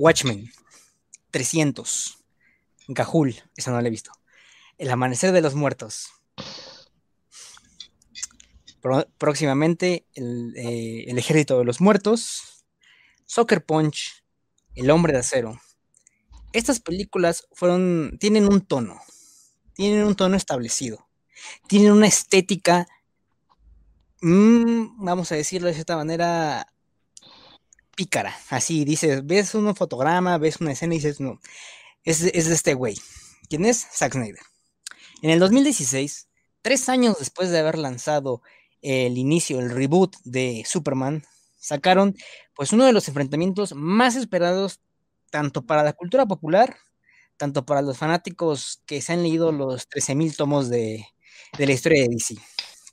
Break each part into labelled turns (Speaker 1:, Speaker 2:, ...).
Speaker 1: Watchmen, 300, Gahul, esa no la he visto. El Amanecer de los Muertos. próximamente, eh, el, Ejército de los Muertos, Soccer Punch, El Hombre de Acero. Estas películas fueron, tienen un tono, tienen un tono establecido, tienen una estética, mm, vamos a decirlo de cierta manera, pícara. Así dices, ves un fotograma, ves una escena y dices, no, es, es de este güey. ¿Quién es? Zack Snyder. En el 2016, tres años después de haber lanzado el inicio, el reboot de Superman, sacaron pues uno de los enfrentamientos más esperados tanto para la cultura popular, tanto para los fanáticos que se han leído los 13.000 tomos de, de la historia de DC,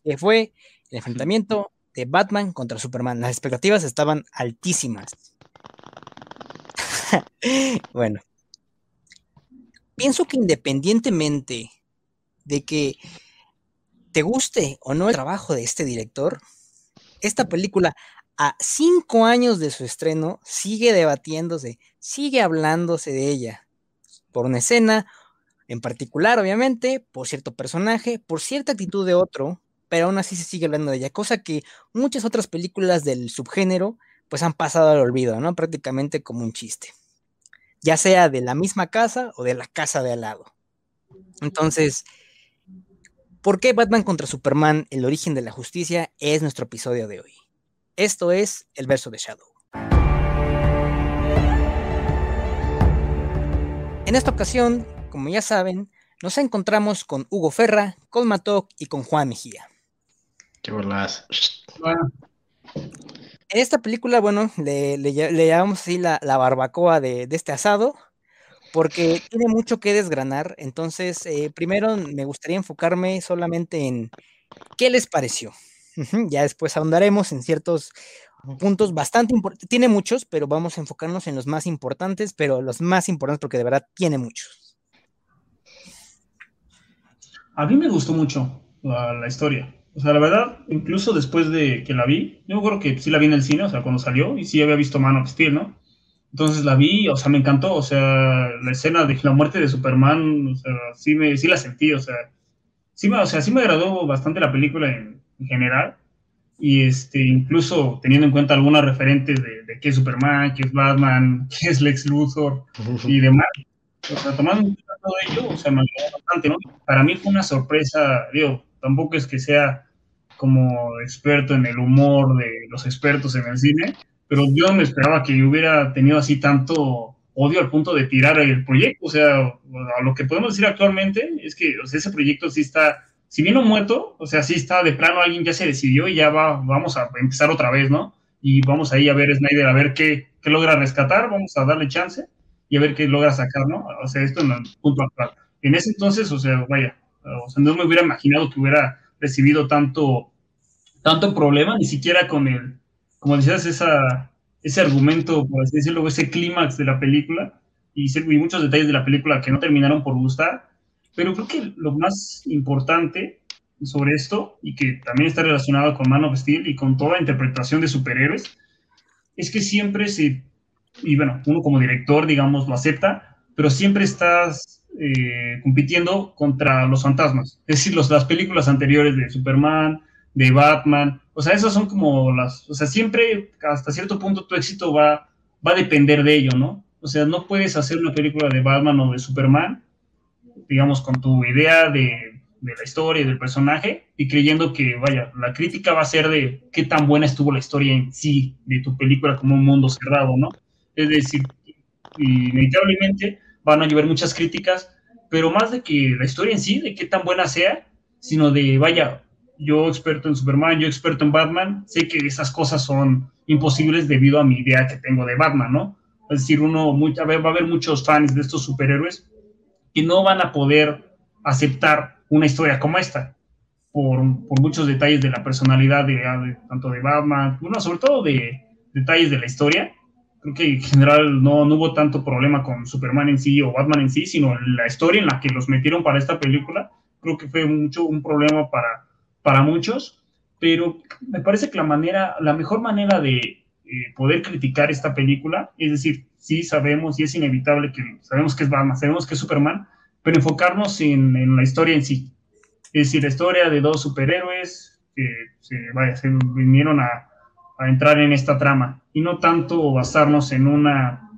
Speaker 1: que fue el enfrentamiento de Batman contra Superman. Las expectativas estaban altísimas. bueno, pienso que independientemente de que te guste o no el trabajo de este director, esta película a cinco años de su estreno sigue debatiéndose, sigue hablándose de ella, por una escena en particular, obviamente, por cierto personaje, por cierta actitud de otro, pero aún así se sigue hablando de ella, cosa que muchas otras películas del subgénero pues han pasado al olvido, ¿no? Prácticamente como un chiste, ya sea de la misma casa o de la casa de al lado. Entonces, ¿por qué Batman contra Superman, el origen de la justicia, es nuestro episodio de hoy? Esto es el verso de Shadow. En esta ocasión, como ya saben, nos encontramos con Hugo Ferra, con Matok y con Juan Mejía.
Speaker 2: ¿Qué bolas?
Speaker 1: En esta película, bueno, le, llamamos así la, barbacoa de, este asado, porque tiene mucho que desgranar. Entonces, eh, primero me gustaría enfocarme solamente en qué les pareció. Ya después ahondaremos en ciertos puntos bastante importantes. Tiene muchos, pero vamos a enfocarnos en los más importantes, pero los más importantes porque de verdad tiene muchos.
Speaker 3: A mí me gustó mucho la, historia. O sea, la verdad, incluso después de que la vi, yo creo que sí la vi en el cine, o sea, cuando salió, y sí había visto Man of Steel, ¿no? Entonces la vi, o sea, me encantó, o sea, la escena de la muerte de Superman, o sea, sí, me, sí la sentí, o sea, sí me, o sea, sí me agradó bastante la película en, en general y este, incluso teniendo en cuenta algunas referentes de, de, qué es Superman, qué es Batman, qué es Lex Luthor y demás. O sea, tomando todo ello, o sea, me agradó bastante, ¿no? Para mí fue una sorpresa, digo, tampoco es que sea como experto en el humor de los expertos en el cine, pero yo me esperaba que hubiera tenido así tanto odio al punto de tirar el proyecto, o sea, a lo que podemos decir actualmente es que o sea, ese proyecto sí está si bien no muerto, o sea, sí está de plano, alguien ya se decidió y ya va, vamos a empezar otra vez, ¿no? Y vamos ahí a ver Snyder, a ver qué, qué logra rescatar, vamos a darle chance y a ver qué logra sacar, ¿no? O sea, esto en el punto actual. En ese entonces, o sea, vaya, o sea, no me hubiera imaginado que hubiera recibido tanto, tanto problema, ni siquiera con el, como decías, esa, ese argumento, por así decirlo, ese clímax de la película y, y muchos detalles de la película que no terminaron por gustar. Pero creo que lo más importante sobre esto, y que también está relacionado con Man of Steel y con toda interpretación de superhéroes, es que siempre se, y bueno, uno como director, digamos, lo acepta, pero siempre estás eh, compitiendo contra los fantasmas. Es decir, las películas anteriores de Superman, de Batman, o sea, esas son como las, o sea, siempre hasta cierto punto tu éxito va, va a depender de ello, ¿no? O sea, no puedes hacer una película de Batman o de Superman digamos, con tu idea de, de, la historia del personaje y creyendo que, vaya, la crítica va a ser de qué tan buena estuvo la historia en sí de tu película como un mundo cerrado, ¿no? Es decir, inevitablemente van a llover muchas críticas, pero más de que la historia en sí, de qué tan buena sea, sino de, vaya, yo experto en Superman, yo experto en Batman, sé que esas cosas son imposibles debido a mi idea que tengo de Batman, ¿no? Es decir, uno, muy, va a haber muchos fans de estos superhéroes que no van a poder aceptar una historia como esta, por, por muchos detalles de la personalidad de, tanto de Batman, bueno, sobre todo de detalles de la historia. Creo que en general no, no hubo tanto problema con Superman en sí o Batman en sí, sino la historia en la que los metieron para esta película. Creo que fue mucho un problema para, para muchos, pero me parece que la manera, la mejor manera de eh, poder criticar esta película, es decir, sí sabemos y es inevitable que sabemos que es Batman, sabemos que es Superman, pero enfocarnos en, la historia en sí. Es decir, la historia de dos superhéroes que se, vaya, se vinieron a, a entrar en esta trama y no tanto basarnos en una,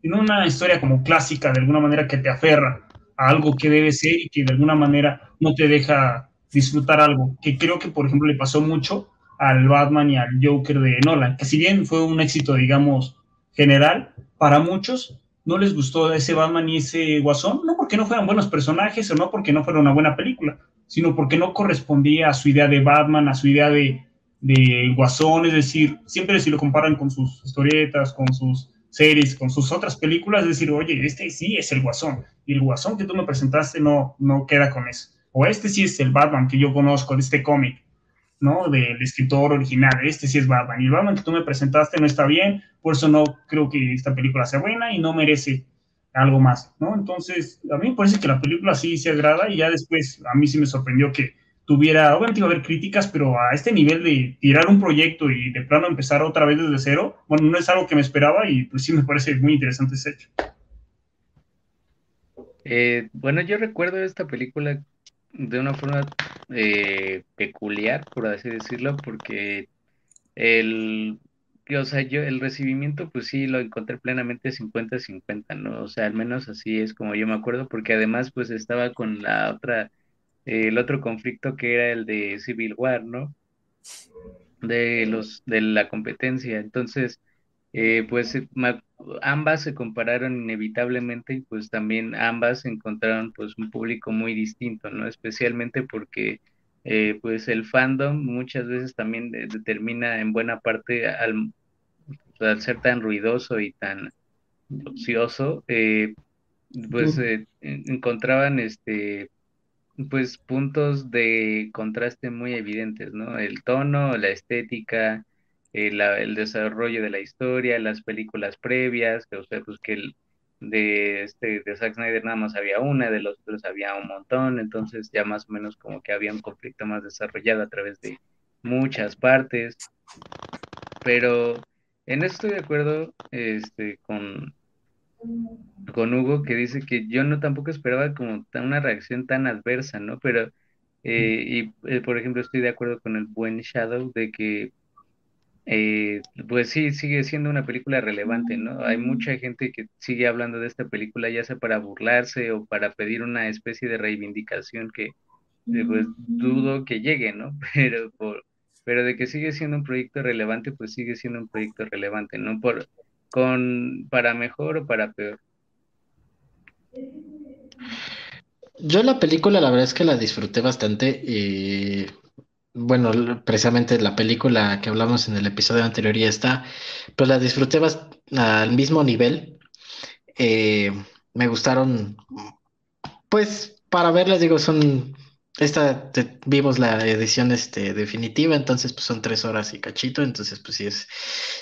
Speaker 3: en una historia como clásica, de alguna manera que te aferra a algo que debe ser y que de alguna manera no te deja disfrutar algo, que creo que por ejemplo le pasó mucho al Batman y al Joker de Nolan, que si bien fue un éxito, digamos, general, para muchos no les gustó ese Batman y ese Guasón, no porque no fueran buenos personajes o no porque no fuera una buena película, sino porque no correspondía a su idea de Batman, a su idea de, de Guasón, es decir, siempre si lo comparan con sus historietas, con sus series, con sus otras películas, es decir, oye, este sí es el Guasón, y el Guasón que tú me presentaste no, no queda con eso. O este sí es el Batman que yo conozco de este cómic, ¿no? Del escritor original, este sí es Batman, y el Batman que tú me presentaste no está bien, por eso no creo que esta película sea buena y no merece algo más, ¿no? Entonces, a mí me parece que la película sí se agrada y ya después a mí sí me sorprendió que tuviera, obviamente iba a haber críticas, pero a este nivel de tirar un proyecto y de plano empezar otra vez desde cero, bueno, no es algo que me esperaba y pues sí me parece muy interesante ese hecho.
Speaker 4: Eh, bueno, yo recuerdo esta película de una forma eh, peculiar, por así decirlo, porque el, o sea, yo el recibimiento, pues sí, lo encontré plenamente 50-50, ¿no? O sea, al menos así es como yo me acuerdo, porque además, pues estaba con la otra el otro conflicto que era el de Civil War, ¿no? De los de la competencia. Entonces, eh, pues eh, ambas se compararon inevitablemente y pues también ambas encontraron pues un público muy distinto, ¿no? Especialmente porque eh, pues el fandom muchas veces también determina en buena parte al, al, ser tan ruidoso y tan ocioso, pues encontraban este pues puntos de contraste muy evidentes, ¿no? El tono, la estética, el, eh, el desarrollo de la historia, las películas previas, que usted pues que el, de este de Zack Snyder nada más había una, de los otros había un montón, entonces ya más o menos como que había un conflicto más desarrollado a través de muchas partes. Pero en eso estoy de acuerdo este con con Hugo que dice que yo no tampoco esperaba como una reacción tan adversa, ¿no? Pero, eh, y eh, por ejemplo, estoy de acuerdo con el buen Shadow de que, eh, pues sí, sigue siendo una película relevante, ¿no? Hay mucha gente que sigue hablando de esta película, ya sea para burlarse o para pedir una especie de reivindicación que, pues, dudo que llegue, ¿no? Pero pero de que sigue siendo un proyecto relevante, pues sigue siendo un proyecto relevante, ¿no? Por, con para mejor o para peor.
Speaker 2: Yo la película la verdad es que la disfruté bastante y bueno, precisamente la película que hablamos en el episodio anterior ya está, pues la disfruté al mismo nivel. Eh, me gustaron, pues para verlas digo, son esta vimos la edición este, definitiva, entonces pues son tres horas y cachito, entonces pues sí es,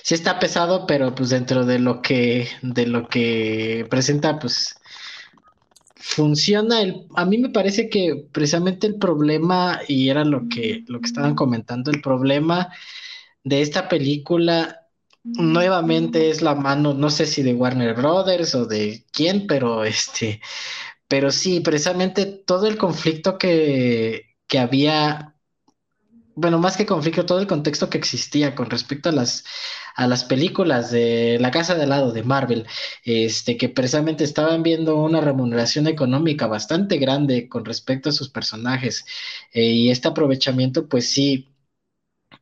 Speaker 2: sí está pesado, pero pues dentro de lo que, de lo que presenta, pues funciona. El, a mí me parece que precisamente el problema, y era lo que, lo que estaban comentando, el problema de esta película nuevamente es la mano, no sé si de Warner Brothers o de quién, pero este pero sí, precisamente todo el conflicto que, había, bueno, más que conflicto, todo el contexto que existía con respecto a las, a las películas de La Casa de Lado de Marvel, este, que precisamente estaban viendo una remuneración económica bastante grande con respecto a sus personajes. Eh, y este aprovechamiento, pues sí,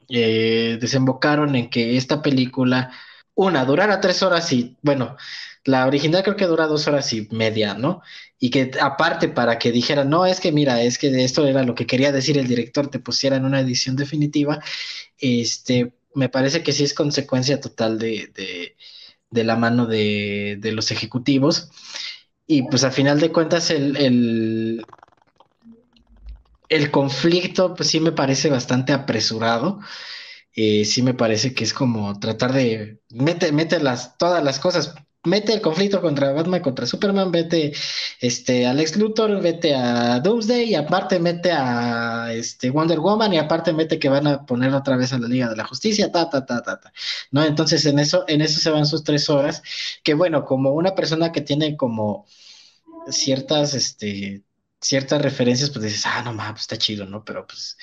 Speaker 2: eh, desembocaron en que esta película, una, durara tres horas y, bueno, la original creo que dura dos horas y media, ¿no? Y que aparte para que dijera, no, es que mira, es que esto era lo que quería decir el director, te pusiera en una edición definitiva, este, me parece que sí es consecuencia total de, de, la mano de, de, los ejecutivos. Y pues al final de cuentas el, el, el conflicto pues sí me parece bastante apresurado. Eh, sí me parece que es como tratar de mete, todas las cosas mete el conflicto contra Batman, contra Superman, vete este, a Lex Luthor, vete a Doomsday y aparte mete a este, Wonder Woman y aparte mete que van a poner otra vez a la Liga de la Justicia, ta, ta, ta, ta, ta. ¿No? Entonces en eso, en eso se van sus tres horas, que bueno, como una persona que tiene como ciertas, este, ciertas referencias, pues dices, ah, no mames, pues está chido, ¿no? Pero pues,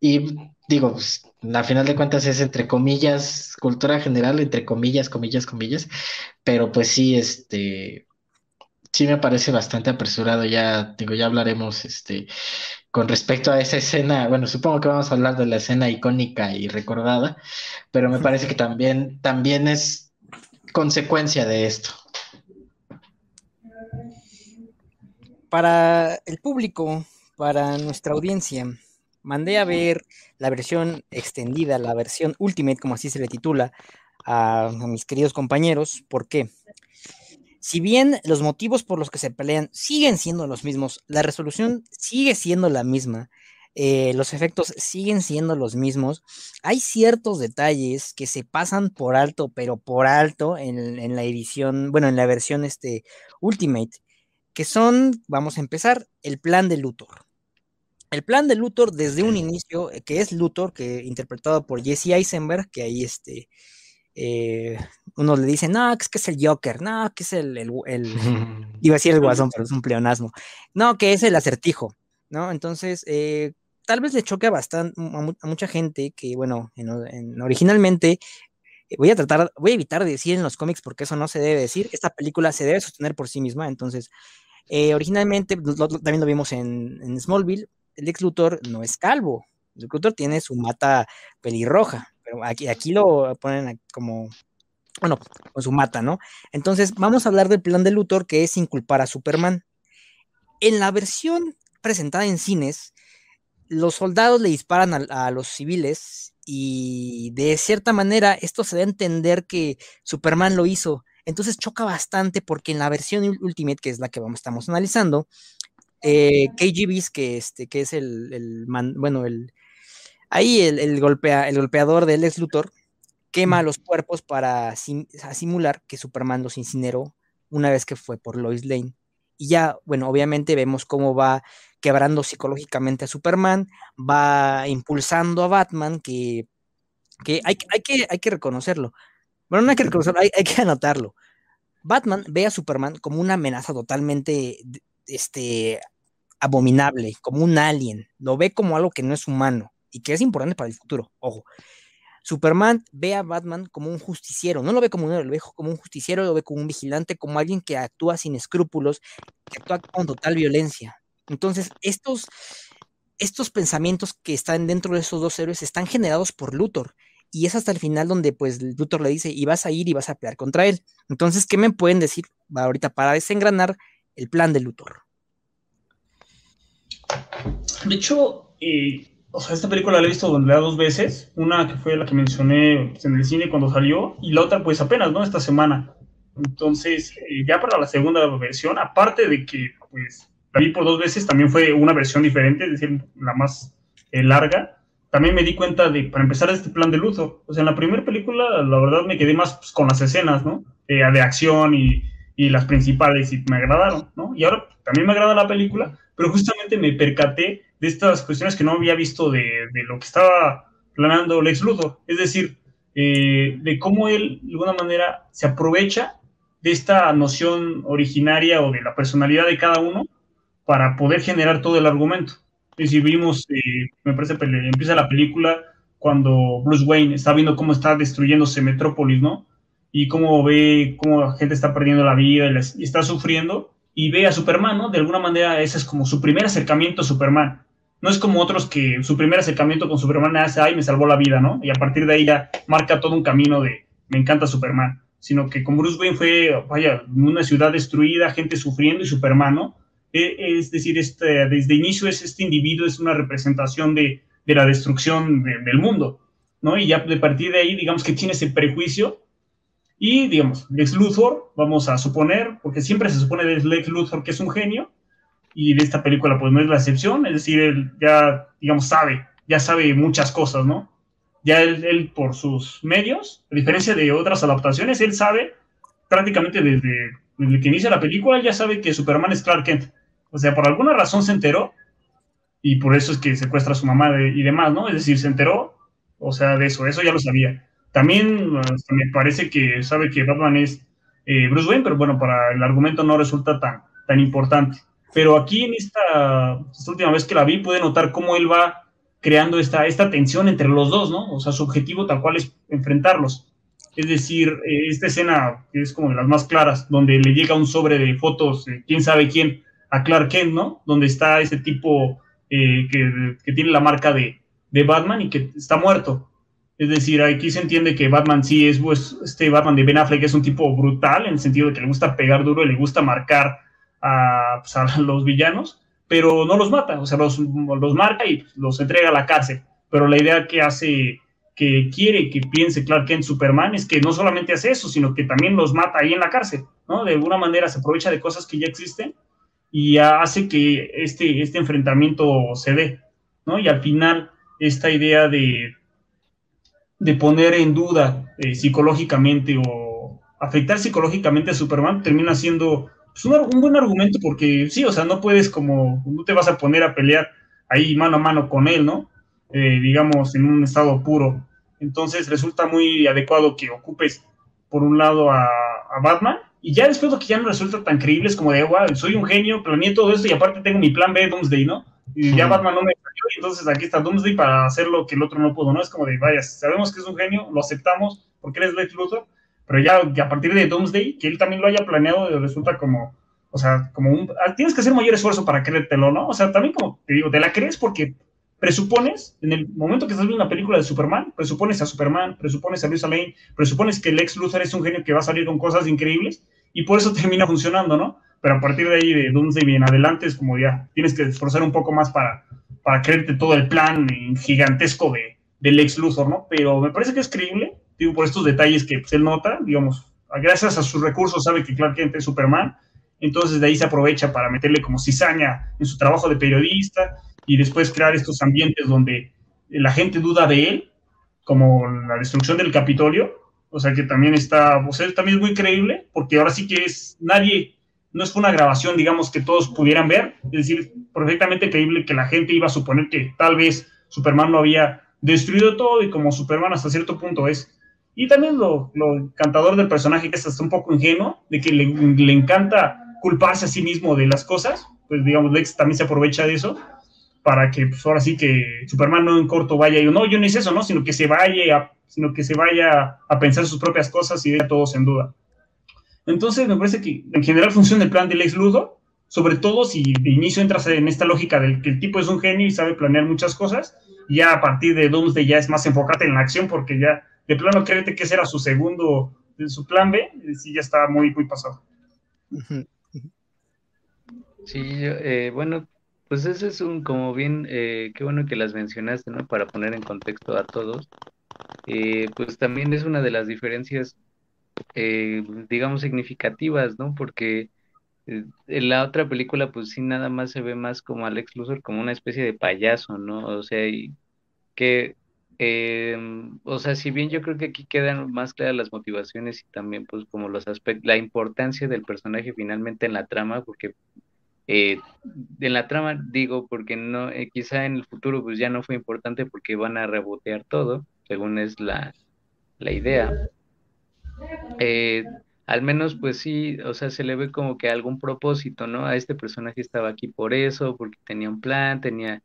Speaker 2: y digo, pues, a final de cuentas es entre comillas, cultura general, entre comillas, comillas, comillas, pero pues sí, este, sí me parece bastante apresurado, ya, digo, ya hablaremos, este, con respecto a esa escena, bueno, supongo que vamos a hablar de la escena icónica y recordada, pero me parece que también, también es consecuencia de esto.
Speaker 1: Para el público, para nuestra audiencia, mandé a ver la versión extendida, la versión Ultimate, como así se le titula, a, mis queridos compañeros. ¿Por qué? Si bien los motivos por los que se pelean siguen siendo los mismos, la resolución sigue siendo la misma, eh, los efectos siguen siendo los mismos. Hay ciertos detalles que se pasan por alto, pero por alto en, en la edición, bueno, en la versión este, Ultimate, que son, vamos a empezar, el plan de Luthor. El plan de Luthor desde un inicio, eh, que es Luthor, que interpretado por Jesse Eisenberg, que ahí este, eh, uno le dice, no, que es que es el Joker, no, que es el, el, el iba a decir el guasón, pero es un pleonasmo, no, que es el acertijo, ¿no? Entonces, eh, tal vez le choque bastante a, mucha gente que, bueno, en, en, originalmente voy a tratar, voy a evitar decir en los cómics porque eso no se debe decir. Esta película se debe sostener por sí misma. Entonces, eh, originalmente, lo, también lo vimos en, en, Smallville, el ex Luthor no es calvo. El Luthor tiene su mata pelirroja, pero aquí, aquí lo ponen como, bueno, con su mata, ¿no? Entonces, vamos a hablar del plan de Luthor que es inculpar a Superman. En la versión presentada en cines, los soldados le disparan a, a los civiles y de cierta manera esto se da a entender que Superman lo hizo. Entonces choca bastante porque en la versión Ultimate, que es la que vamos, estamos analizando, eh, KGBs, que, este, que es el, el man, bueno, el, ahí el, el, golpea, el golpeador del ex Luthor, quema los cuerpos para sim, simular que Superman los incineró una vez que fue por Lois Lane. Y ya, bueno, obviamente vemos cómo va quebrando psicológicamente a Superman, va impulsando a Batman, que, que, hay, hay, que hay que reconocerlo. Bueno, no hay que reconocerlo, hay, hay, que anotarlo. Batman ve a Superman como una amenaza totalmente este, abominable, como un alien. Lo ve como algo que no es humano y que es importante para el futuro. Ojo. Superman ve a Batman como un justiciero, no lo ve como un héroe, lo ve como un justiciero, lo ve como un vigilante, como alguien que actúa sin escrúpulos, que actúa con total violencia. Entonces, estos, estos pensamientos que están dentro de esos dos héroes están generados por Luthor. Y es hasta el final donde pues Luthor le dice, y vas a ir y vas a pelear contra él. Entonces, ¿qué me pueden decir ahorita para desengranar el plan de Luthor?
Speaker 3: De hecho, eh, o sea, esta película la he visto dos veces. Una que fue la que mencioné pues, en el cine cuando salió, y la otra pues apenas, ¿no? Esta semana. Entonces, eh, ya para la segunda versión, aparte de que pues la vi por dos veces, también fue una versión diferente, es decir, la más eh, larga. También me di cuenta de, para empezar, este plan de Luthor. O sea, en la primera película, la verdad, me quedé más pues, con las escenas, ¿no? Eh, de acción y, y, las principales, y me agradaron, ¿no? Y ahora también me agrada la película, pero justamente me percaté de estas cuestiones que no había visto de, de lo que estaba planeando Lex Luthor. Es decir, eh, de cómo él, de alguna manera, se aprovecha de esta noción originaria o de la personalidad de cada uno para poder generar todo el argumento. Y si vimos, eh, me parece que empieza la película cuando Bruce Wayne está viendo cómo está destruyéndose Metrópolis, ¿no? Y cómo ve cómo la gente está perdiendo la vida y, está sufriendo, y ve a Superman, ¿no? De alguna manera ese es como su primer acercamiento a Superman. No es como otros que su primer acercamiento con Superman hace, ay, me salvó la vida, ¿no? Y a partir de ahí ya marca todo un camino de, me encanta Superman. Sino que con Bruce Wayne fue, vaya, una ciudad destruida, gente sufriendo y Superman, ¿no? es decir, este, desde inicio es este individuo es una representación de, de la destrucción de, del mundo, ¿no? Y ya de partir de ahí, digamos que tiene ese prejuicio y, digamos, Lex Luthor, vamos a suponer, porque siempre se supone de Lex Luthor que es un genio, y de esta película pues no es la excepción, es decir, él ya, digamos, sabe, ya sabe muchas cosas, ¿no? Ya él, él por sus medios, a diferencia de otras adaptaciones, él sabe prácticamente desde, desde que inicia la película ya sabe que Superman es Clark Kent. O sea, por alguna razón se enteró y por eso es que secuestra a su mamá y demás, ¿no? Es decir, se enteró, o sea, de eso, eso ya lo sabía. También me parece que sabe que Batman es eh, Bruce Wayne, pero bueno, para el argumento no resulta tan, tan importante. Pero aquí en esta, última vez que la vi, pude notar cómo él va creando esta, esta tensión entre los dos, ¿no? O sea, su objetivo tal cual es enfrentarlos. Es decir, eh, esta escena que es como de las más claras, donde le llega un sobre de fotos, quién sabe quién, a Clark Kent, ¿no? Donde está ese tipo eh, que, tiene la marca de, de, Batman y que está muerto. Es decir, aquí se entiende que Batman sí es, pues, este Batman de Ben Affleck es un tipo brutal, en el sentido de que le gusta pegar duro y le gusta marcar a, pues, los villanos, pero no los mata, o sea, los, los marca y los entrega a la cárcel. Pero la idea que hace que quiere que piense Clark Kent Superman es que no solamente hace eso, sino que también los mata ahí en la cárcel, ¿no? De alguna manera se aprovecha de cosas que ya existen y hace que este, este enfrentamiento se dé, ¿no? Y al final esta idea de, de poner en duda eh, psicológicamente o afectar psicológicamente a Superman termina siendo pues, un, buen argumento porque sí, o sea, no puedes como, no te vas a poner a pelear ahí mano a mano con él, ¿no? Eh, digamos, en un estado puro. Entonces resulta muy adecuado que ocupes por un lado a, a Batman y ya después lo que ya no resulta tan creíble es como de, wow, soy un genio, planeé todo esto y aparte tengo mi plan B, Doomsday, ¿no? Y ya Batman no me falló y entonces aquí está Doomsday para hacer lo que el otro no pudo, ¿no? Es como de, vaya, sabemos que es un genio, lo aceptamos porque eres Lex Luthor, pero ya a partir de Doomsday, que él también lo haya planeado, resulta como, o sea, como un, ah, tienes que hacer mayor esfuerzo para creértelo, ¿no? O sea, también como te digo, te la crees porque presupones, en el momento que estás viendo una película de Superman, presupones a Superman, presupones a Luisa Lane, presupones que Lex Luthor es un genio que va a salir con cosas increíbles y por eso termina funcionando, ¿no? Pero a partir de ahí, de Doomsday en adelante, es como ya tienes que esforzar un poco más para, para creerte todo el plan gigantesco de, de Lex Luthor, ¿no? Pero me parece que es creíble, digo, por estos detalles que pues, él nota, digamos, gracias a sus recursos sabe que Clark Kent es Superman, entonces de ahí se aprovecha para meterle como cizaña en su trabajo de periodista, y después crear estos ambientes donde la gente duda de él, como la destrucción del Capitolio, o sea que también está, o sea, también es muy creíble, porque ahora sí que es, nadie, no es una grabación, digamos, que todos pudieran ver, es decir, perfectamente creíble que la gente iba a suponer que tal vez Superman lo había destruido todo y como Superman hasta cierto punto es. Y también lo, lo encantador del personaje que es hasta un poco ingenuo, de que le, le encanta culparse a sí mismo de las cosas, pues digamos, Lex también se aprovecha de eso para que pues, ahora sí que Superman no en corto vaya y no, yo no hice eso, ¿no? Sino que se vaya a, sino que se vaya a pensar sus propias cosas y deja todos en duda. Entonces me parece que en general funciona el plan del ex Ludo, sobre todo si de inicio entras en esta lógica del que el tipo es un genio y sabe planear muchas cosas, y ya a partir de Doomsday ya es más enfocarte en la acción porque ya de plano créete que ese era su segundo, su plan B, sí ya está muy, muy pasado.
Speaker 4: Sí, eh, bueno, pues ese es un, como bien, eh, qué bueno que las mencionaste, ¿no? Para poner en contexto a todos. Eh, pues también es una de las diferencias, eh, digamos, significativas, ¿no? Porque en la otra película, pues sí, nada más se ve más como Alex Luthor como una especie de payaso, ¿no? O sea, y que, o sea, si bien yo creo que aquí quedan más claras las motivaciones y también, pues, como los aspectos, la importancia del personaje finalmente en la trama, porque eh, en la trama digo porque no eh, quizá en el futuro pues ya no fue importante porque van a rebotear todo según es la, la idea. Eh, al menos pues sí o sea se le ve como que algún propósito no a este personaje estaba aquí por eso porque tenía un plan tenía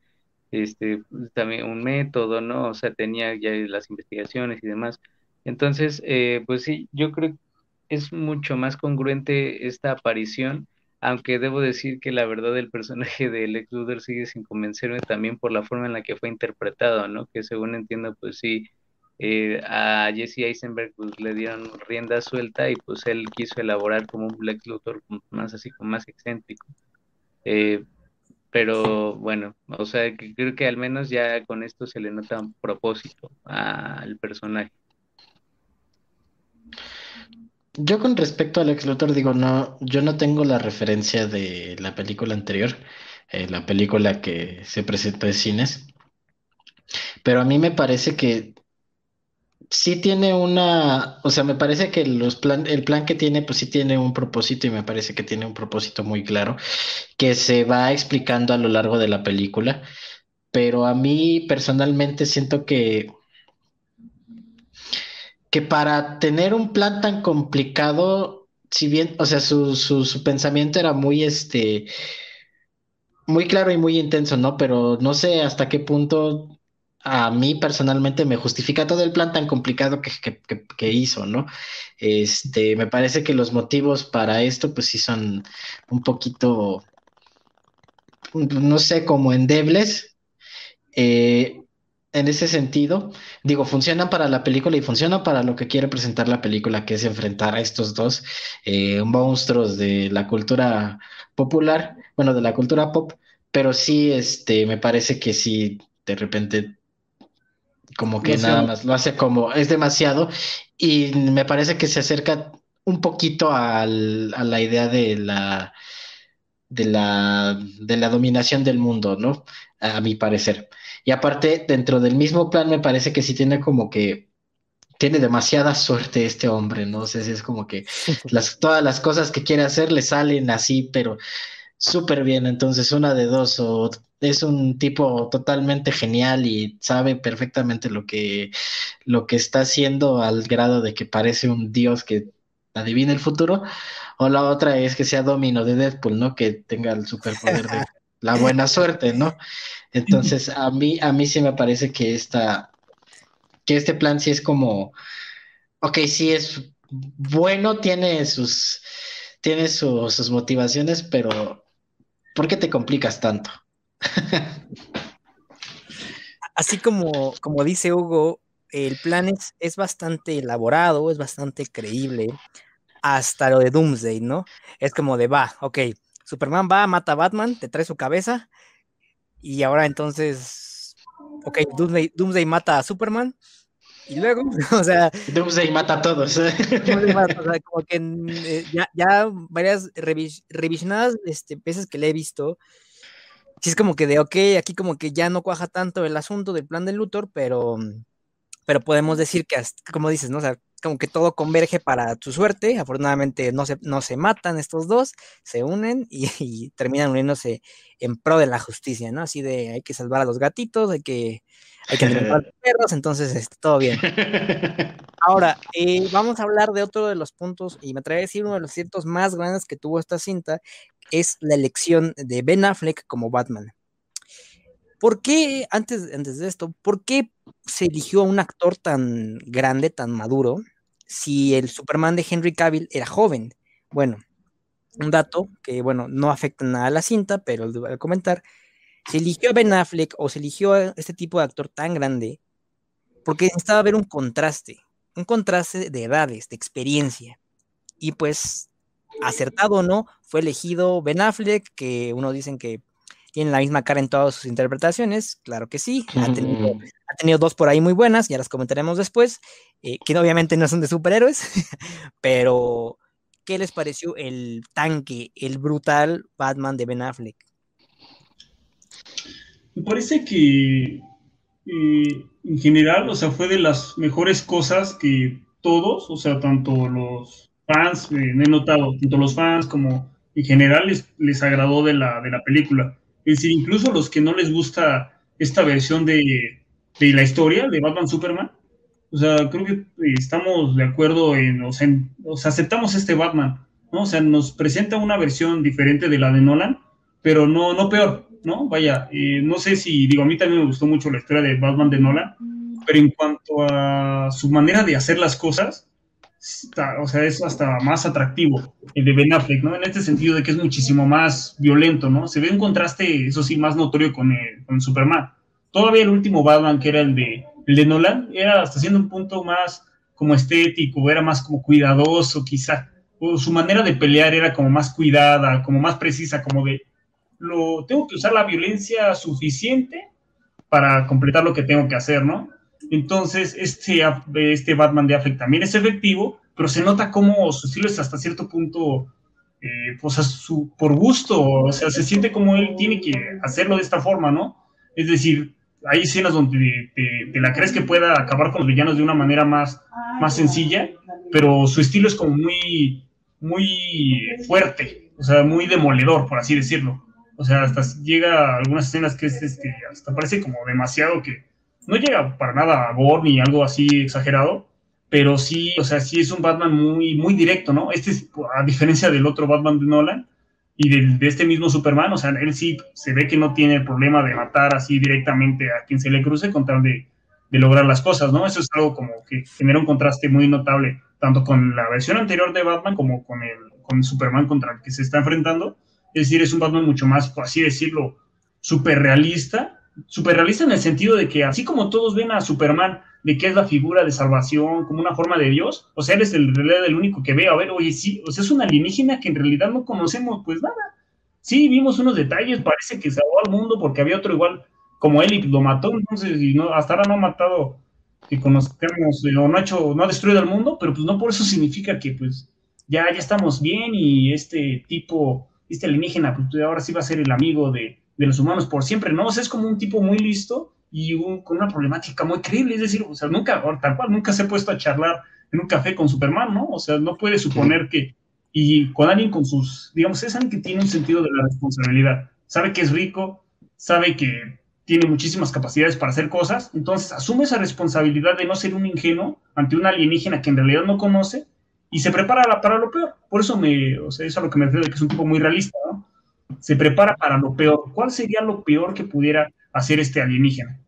Speaker 4: este también un método no o sea tenía ya las investigaciones y demás. Entonces eh, pues sí yo creo que es mucho más congruente esta aparición aunque debo decir que la verdad el personaje de Lex Luthor sigue sin convencerme también por la forma en la que fue interpretado, ¿no? Que según entiendo, pues sí, eh, a Jesse Eisenberg pues, le dieron rienda suelta y pues él quiso elaborar como un Lex Luthor más así, como más excéntrico. Eh, pero bueno, o sea, que creo que al menos ya con esto se le nota un propósito al personaje.
Speaker 2: Yo con respecto al ex Luthor digo, no, yo no tengo la referencia de la película anterior, eh, la película que se presentó en cines, pero a mí me parece que sí tiene una, o sea, me parece que los plan, el plan que tiene, pues sí tiene un propósito y me parece que tiene un propósito muy claro que se va explicando a lo largo de la película, pero a mí personalmente siento que que para tener un plan tan complicado, si bien, o sea, su, su, su pensamiento era muy, este, muy claro y muy intenso, ¿no? Pero no sé hasta qué punto a mí personalmente me justifica todo el plan tan complicado que, que, que, hizo, ¿no? Este, me parece que los motivos para esto, pues sí son un poquito, no sé, como endebles. Eh, en ese sentido, digo, funcionan para la película y funcionan para lo que quiere presentar la película, que es enfrentar a estos dos eh, monstruos de la cultura popular, bueno, de la cultura pop, pero sí, este, me parece que sí, de repente, como que nada más lo hace como, es demasiado, y me parece que se acerca un poquito al, a la idea de la, de la, de la dominación del mundo, ¿no? A mi parecer. Y aparte, dentro del mismo plan, me parece que sí tiene como que tiene demasiada suerte este hombre, ¿no? sé si es como que las, todas las cosas que quiere hacer le salen así, pero súper bien. Entonces, una de dos, o es un tipo totalmente genial y sabe perfectamente lo que, lo que está haciendo al grado de que parece un dios que adivina el futuro, o la otra es que sea Domino de Deadpool, ¿no? Que tenga el superpoder de la buena suerte, ¿no? Entonces, a mí, a mí sí me parece que esta, que este plan sí es como, ok, sí es bueno, tiene sus, tiene sus motivaciones, pero ¿por qué te complicas tanto?
Speaker 1: Así como, como dice Hugo, el plan es, es bastante elaborado, es bastante creíble, hasta lo de Doomsday, ¿no? Es como de, va, ok, Superman va, mata a Batman, te trae su cabeza, y ahora entonces, ok, Doomsday, mata a Superman. Y luego, o sea.
Speaker 2: Doomsday mata a todos.
Speaker 1: como que eh, ya, varias revisionadas este, veces que le he visto, sí es como que de, ok, aquí como que ya no cuaja tanto el asunto del plan de Luthor, pero, pero podemos decir que, como dices, ¿no? O sea, como que todo converge para tu suerte. Afortunadamente no se, no se matan estos dos, se unen y, terminan uniéndose en pro de la justicia, ¿no? Así de hay que salvar a los gatitos, hay que, hay que a los perros, entonces este, todo bien. Ahora, eh, vamos a hablar de otro de los puntos, y me atrevo a decir uno de los ciertos más grandes que tuvo esta cinta, es la elección de Ben Affleck como Batman. ¿Por qué, antes, antes de esto, por qué se eligió a un actor tan grande, tan maduro, si el Superman de Henry Cavill era joven. Bueno, un dato que, bueno, no afecta nada a la cinta, pero voy a comentar. Se eligió a Ben Affleck o se eligió a este tipo de actor tan grande porque necesitaba ver un contraste, un contraste de edades, de experiencia. Y pues, acertado o no, fue elegido Ben Affleck, que uno dicen que tiene la misma cara en todas sus interpretaciones, claro que sí, ha tenido, dos por ahí muy buenas, ya las comentaremos después, eh, que obviamente no son de superhéroes, pero ¿qué les pareció el tanque, el brutal Batman de Ben Affleck?
Speaker 3: Me parece que eh, en general, o sea, fue de las mejores cosas que todos, o sea, tanto los fans, eh, he notado, tanto los fans como en general les, les agradó de la, de la película. Es decir, incluso los que no les gusta esta versión de, de la historia de Batman Superman, o sea, creo que estamos de acuerdo en, o sea, aceptamos este Batman, ¿no? O sea, nos presenta una versión diferente de la de Nolan, pero no, no peor, ¿no? Vaya, eh, no sé si, digo, a mí también me gustó mucho la historia de Batman de Nolan, pero en cuanto a su manera de hacer las cosas, o sea, es hasta más atractivo el de Ben Affleck, ¿no? En este sentido de que es muchísimo más violento, ¿no? Se ve un contraste, eso sí, más notorio con, el, con Superman. Todavía el último Batman, que era el de, el de Nolan, era hasta siendo un punto más como estético, era más como cuidadoso, quizá. O su manera de pelear era como más cuidada, como más precisa, como de, lo, tengo que usar la violencia suficiente para completar lo que tengo que hacer, ¿no? Entonces, este, este Batman de Affleck también es efectivo, pero se nota cómo su estilo es hasta cierto punto, eh, pues por gusto, o sea, se siente como él tiene que hacerlo de esta forma, ¿no? Es decir, hay escenas donde te, la crees que pueda acabar con los villanos de una manera más, más sencilla, pero su estilo es como muy, muy fuerte, o sea, muy demoledor, por así decirlo. O sea, hasta llega a algunas escenas que es, este, hasta parece como demasiado que no llega para nada a gore ni algo así exagerado, pero sí, o sea, sí es un Batman muy, muy directo, ¿no? Este es, a diferencia del otro Batman de Nolan y de, este mismo Superman, o sea, él sí se ve que no tiene el problema de matar así directamente a quien se le cruce con tal de, de lograr las cosas, ¿no? Eso es algo como que genera un contraste muy notable, tanto con la versión anterior de Batman como con el, con Superman contra el que se está enfrentando. Es decir, es un Batman mucho más, por así decirlo, súper realista, súper realista en el sentido de que así como todos ven a Superman de que es la figura de salvación, como una forma de Dios, o sea, eres el el único que ve, a ver, oye, sí, o sea, es una alienígena que en realidad no conocemos, pues nada. Sí, vimos unos detalles, parece que salvó al mundo porque había otro igual como él y lo mató, entonces, y no, hasta ahora no ha matado, que conozcamos, o no ha hecho, no ha destruido el mundo, pero pues no por eso significa que pues ya, ya estamos bien y este tipo, este alienígena, pues ahora sí va a ser el amigo de, de los humanos por siempre, ¿no? O sea, es como un tipo muy listo y con una problemática muy creíble, es decir, o sea, nunca, tal cual, nunca se ha puesto a charlar en un café con Superman, ¿no? O sea, no puede suponer que, y con alguien con sus, digamos, es alguien que tiene un sentido de la responsabilidad, sabe que es rico, sabe que tiene muchísimas capacidades para hacer cosas, entonces asume esa responsabilidad de no ser un ingenuo ante un alienígena que en realidad no conoce y se prepara para lo peor. Por eso me, o sea, eso es a lo que me refiero que es un tipo muy realista, ¿no? Se prepara para lo peor. ¿Cuál sería lo peor que pudiera hacer este alienígena?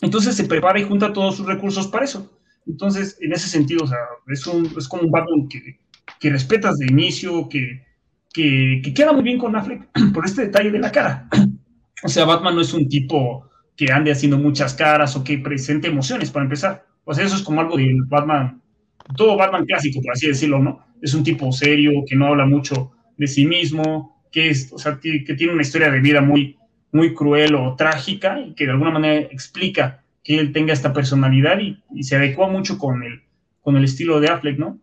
Speaker 3: Entonces se prepara y junta todos sus recursos para eso. Entonces, en ese sentido, o sea, es, un, es como un Batman que, que respetas de inicio, que, que, que, queda muy bien con Affleck por este detalle de la cara. O sea, Batman no es un tipo que ande haciendo muchas caras o que presente emociones, para empezar. O sea, eso es como algo de Batman, todo Batman clásico, por así decirlo, ¿no? Es un tipo serio, que no habla mucho de sí mismo, que, es, o sea, que, tiene una historia de vida muy, muy cruel o trágica y que de alguna manera explica que él tenga esta personalidad y, y se adecua mucho con el, con el estilo de Affleck, ¿no?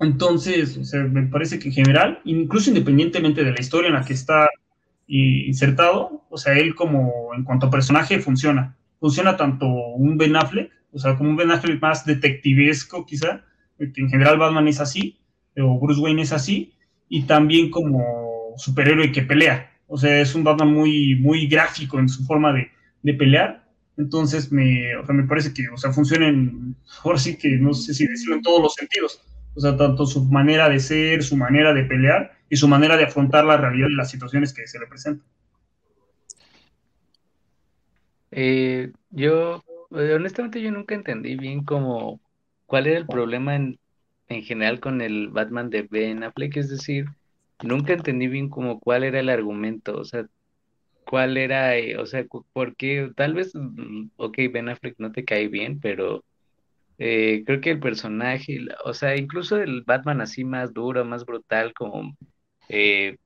Speaker 3: Entonces, me parece que en general, incluso independientemente de la historia en la que está insertado, o sea, él como en cuanto a personaje funciona. Funciona tanto un Ben Affleck, o sea, como un Ben Affleck más detectivesco quizá, que en general Batman es así, o Bruce Wayne es así, y también como superhéroe que pelea. O sea, es un Batman muy, muy gráfico en su forma de, de pelear. Entonces, me, o sea, me parece que, o sea, funcionan, ahora sí que no sé si decirlo en todos los sentidos. O sea, tanto su manera de ser, su manera de pelear y su manera de afrontar la realidad y las situaciones que se le presentan.
Speaker 4: Eh, yo, eh, honestamente, yo nunca entendí bien cómo, cuál era el problema en, en general con el Batman de Ben Affleck, es decir, nunca entendí bien como cuál era el argumento, o sea, cuál era, eh, o sea, porque tal vez, mm, ok, Ben Affleck no te cae bien, pero eh, creo que el personaje, o sea, incluso el Batman así más duro, más brutal, como eh,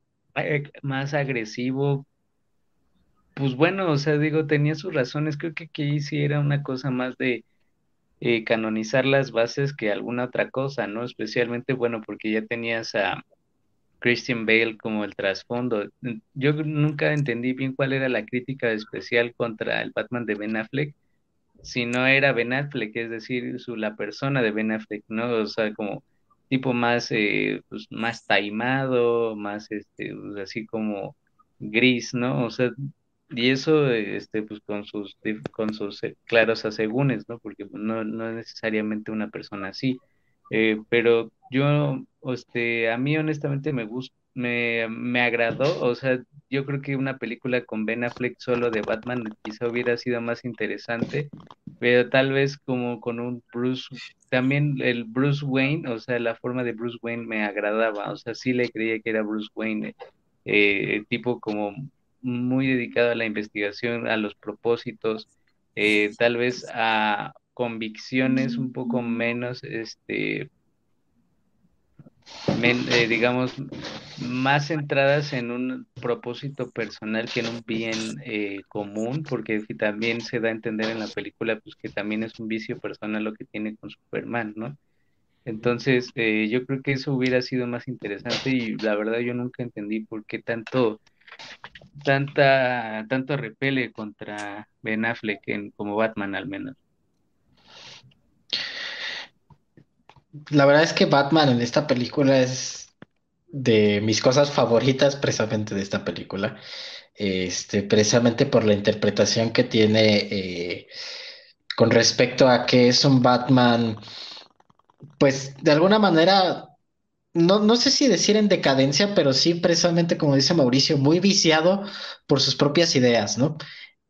Speaker 4: más agresivo, pues bueno, o sea, digo, tenía sus razones, creo que aquí sí era una cosa más de canonizar las bases que alguna otra cosa, ¿no? Especialmente, bueno, porque ya tenías a Christian Bale como el trasfondo. Yo nunca entendí bien cuál era la crítica especial contra el Batman de Ben Affleck si no era Ben Affleck, es decir, su, la persona de Ben Affleck, ¿no? O sea, como tipo más, eh, pues, más taimado, más, este, pues, así como gris, ¿no? O sea, y eso, este, pues, con sus, con sus eh, claros asegúnes, ¿no? Porque no, no es necesariamente una persona así. Eh, pero yo, este, a mí honestamente me gusta, me, me agradó, o sea, yo creo que una película con Ben Affleck solo de Batman quizá hubiera sido más interesante, pero tal vez como con un Bruce, también el Bruce Wayne, o sea, la forma de Bruce Wayne me agradaba, o sea, sí le creía que era Bruce Wayne, eh, tipo como muy dedicado a la investigación, a los propósitos, eh, tal vez a convicciones un poco menos, este, eh, digamos, más centradas en un propósito personal que en un bien eh, común, porque también se da a entender en la película pues que también es un vicio personal lo que tiene con Superman, ¿no? Entonces, eh, yo creo que eso hubiera sido más interesante y la verdad yo nunca entendí por qué tanto tanta, tanto repele contra Ben Affleck en, como Batman al menos.
Speaker 2: La verdad es que Batman en esta película es de mis cosas favoritas precisamente de esta película. Este, precisamente por la interpretación que tiene eh, con respecto a que es un Batman, pues de alguna manera no, no sé si decir en decadencia, pero sí precisamente como dice Mauricio, muy viciado por sus propias ideas, ¿no?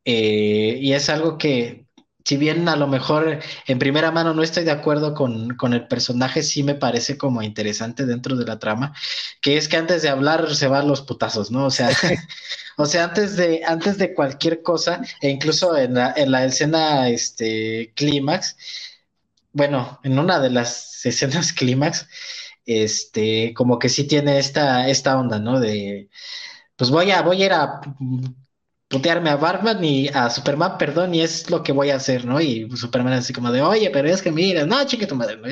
Speaker 2: Eh, y es algo que, si bien a lo mejor en primera mano no estoy de acuerdo con, con, el personaje, sí me parece como interesante dentro de la trama, que es que antes de hablar se van los putazos, ¿no? O sea, o sea, antes de, antes de cualquier cosa, e incluso en la, en la escena este, clímax, bueno, en una de las escenas clímax, este, como que sí tiene esta, esta onda, ¿no? De, pues voy a, voy a ir a putearme a Batman y a Superman, perdón, y es lo que voy a hacer, ¿no? Y Superman así como de, oye, pero es que mira, no, chique tu madre, ¿no?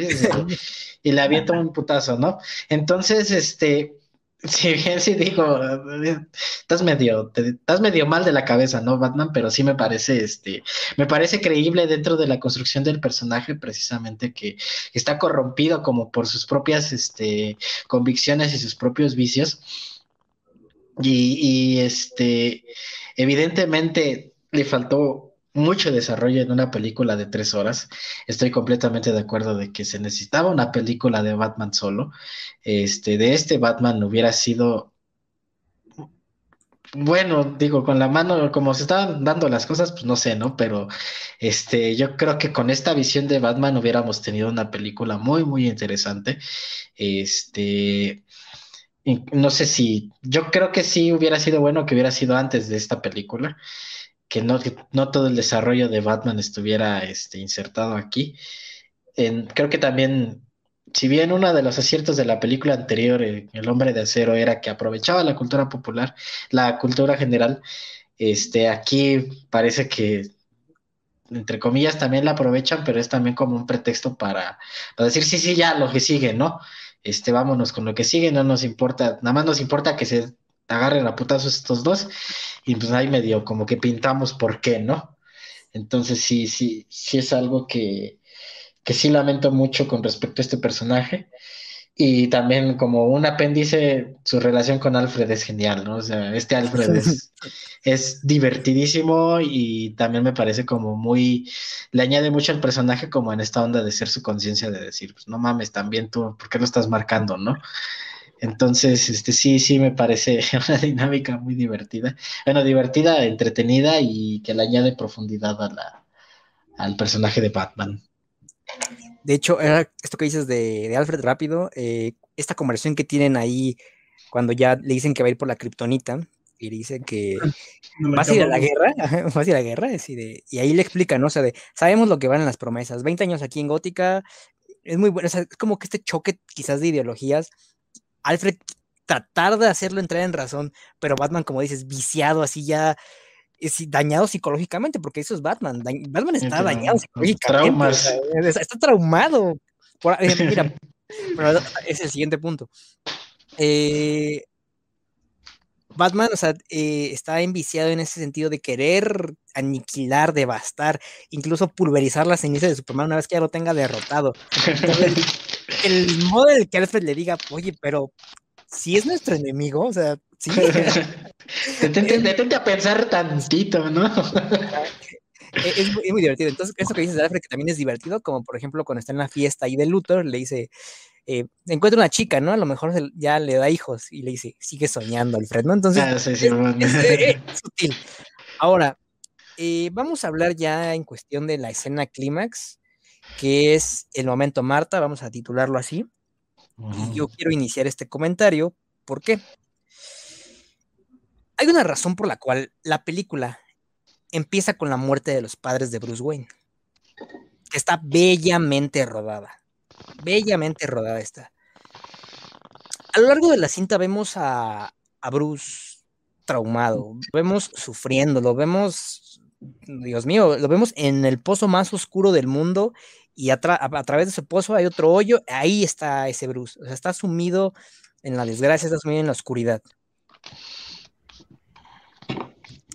Speaker 2: Y, le aviento un putazo, ¿no? Entonces, este, si bien sí digo, estás medio, estás medio mal de la cabeza, ¿no, Batman? Pero sí me parece, este, me parece creíble dentro de la construcción del personaje, precisamente que está corrompido como por sus propias, este, convicciones y sus propios vicios. Y, este, evidentemente le faltó mucho desarrollo en una película de tres horas. Estoy completamente de acuerdo de que se necesitaba una película de Batman solo. Este, de este Batman hubiera sido bueno, digo, con la mano, como se estaban dando las cosas, pues no sé, ¿no? Pero este, yo creo que con esta visión de Batman hubiéramos tenido una película muy, muy interesante. Este, no sé si, yo creo que sí hubiera sido bueno que hubiera sido antes de esta película que no, no todo el desarrollo de Batman estuviera este, insertado aquí. creo que también, si bien uno de los aciertos de la película anterior, eh, El hombre de acero, era que aprovechaba la cultura popular, la cultura general, este, aquí parece que entre comillas también la aprovechan, pero es también como un pretexto para, para decir, sí, sí, ya, lo que sigue, ¿no? Este, vámonos con lo que sigue, no nos importa, nada más nos importa que se agarren a putazos estos dos, y pues ahí medio como que pintamos por qué, ¿no? Entonces sí, sí, sí es algo que, que sí lamento mucho con respecto a este personaje. Y también como un apéndice, su relación con Alfred es genial, ¿no? O sea, este Alfred es, es, divertidísimo y también me parece como muy, le añade mucho al personaje como en esta onda de ser su conciencia, de decir, pues no mames, también tú, ¿por qué lo estás marcando, no? Entonces, este sí, sí me parece una dinámica muy divertida. Bueno, divertida, entretenida y que le añade profundidad a la, al personaje de Batman.
Speaker 1: De hecho, esto que dices de, Alfred rápido, eh, esta conversación que tienen ahí cuando ya le dicen que va a ir por la kriptonita y le dice que vas a ir a la guerra, vas a ir a la guerra, y ahí le explica, ¿no? O sea, de, sabemos lo que van en las promesas, 20 años aquí en Gótica, es muy bueno, o sea, es como que este choque quizás de ideologías Alfred tratar de hacerlo entrar en razón, pero Batman, como dices, viciado, así ya dañado psicológicamente, porque eso es Batman. Batman está dañado psicológicamente. está, traumado. Eh, mira, es el siguiente punto. Eh, Batman, o sea, eh, está enviciado en ese sentido de querer aniquilar, devastar, incluso pulverizar las cenizas de Superman una vez que ya lo tenga derrotado. el modo en el que Alfred le diga, oye, pero si es nuestro enemigo, o sea, sí.
Speaker 2: detente, a pensar tantito, ¿no?
Speaker 1: es, muy, divertido. Entonces, eso que dices de Alfred, que también es divertido, como por ejemplo cuando está en la fiesta ahí de Luthor, le dice, eh, encuentra una chica, ¿no? A lo mejor ya le da hijos y le dice, sigue soñando, Alfred, ¿no? Entonces, ah, es, sutil. Ahora, eh, vamos a hablar ya en cuestión de la escena clímax que es el momento Marta, vamos a titularlo así. Y yo quiero iniciar este comentario. ¿Por qué? Hay una razón por la cual la película empieza con la muerte de los padres de Bruce Wayne. Que está bellamente rodada. Bellamente rodada está. A lo largo de la cinta vemos a, a Bruce traumado, vemos sufriendo, lo vemos Dios mío, lo vemos en el pozo más oscuro del mundo y a, través de ese pozo hay otro hoyo, ahí está ese Bruce, o sea, está sumido en la desgracia, está sumido en la oscuridad.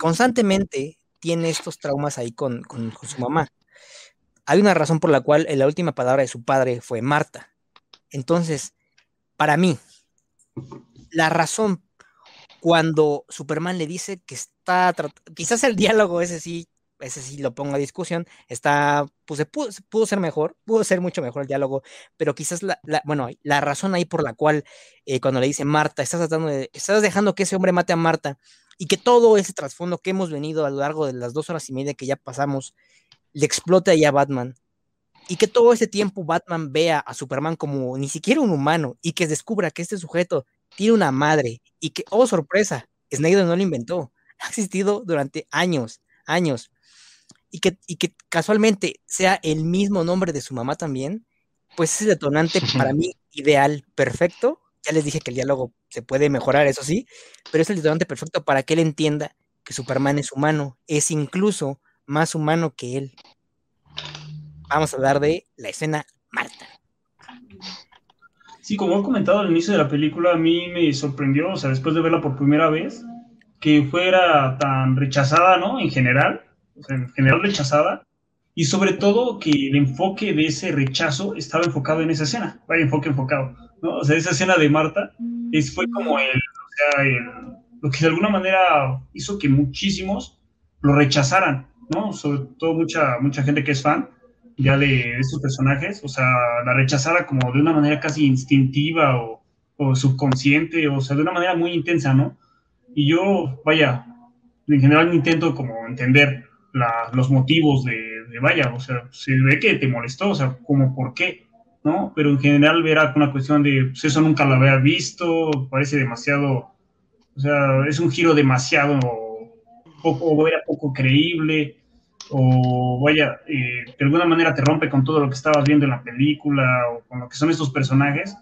Speaker 1: Constantemente tiene estos traumas ahí con, con, su mamá. Hay una razón por la cual la última palabra de su padre fue Marta. Entonces, para mí, la razón cuando Superman le dice que está, quizás el diálogo ese sí ese sí lo pongo a discusión, está, pues pudo, ser mejor, pudo ser mucho mejor el diálogo, pero quizás la, bueno, la razón ahí por la cual eh, cuando le dice Marta, estás tratando de, estás dejando que ese hombre mate a Marta y que todo ese trasfondo que hemos venido a lo largo de las dos horas y media que ya pasamos, le explote ahí a Batman y que todo ese tiempo Batman vea a Superman como ni siquiera un humano y que descubra que este sujeto tiene una madre y que, oh sorpresa, Snyder no lo inventó, ha existido durante años, años y que, que casualmente sea el mismo nombre de su mamá también, pues es el detonante para mí ideal, perfecto. Ya les dije que el diálogo se puede mejorar, eso sí, pero es el detonante perfecto para que él entienda que Superman es humano, es incluso más humano que él. Vamos a hablar de la escena Marta.
Speaker 3: Sí, como he comentado al inicio de la película, a mí me sorprendió, o sea, después de verla por primera vez, que fuera tan rechazada, ¿no? En general, en general rechazada, y sobre todo que el enfoque de ese rechazo estaba enfocado en esa escena, vaya enfoque enfocado, ¿no? O sea, esa escena de Marta es, fue como el, o sea, el, lo que de alguna manera hizo que muchísimos lo rechazaran, ¿no? Sobre todo mucha, mucha gente que es fan ya de estos personajes, o sea, la rechazara como de una manera casi instintiva o, o subconsciente, o sea, de una manera muy intensa, ¿no? Y yo, vaya, en general intento como entender los motivos de, vaya, o sea, se ve que te molestó, o sea, como por qué, ¿no? Pero en general verá una cuestión de, pues eso nunca lo había visto, parece demasiado, o sea, es un giro demasiado, poco, o era poco creíble, o vaya, eh, de alguna manera te rompe con todo lo que estabas viendo en la película, o con lo que son estos personajes,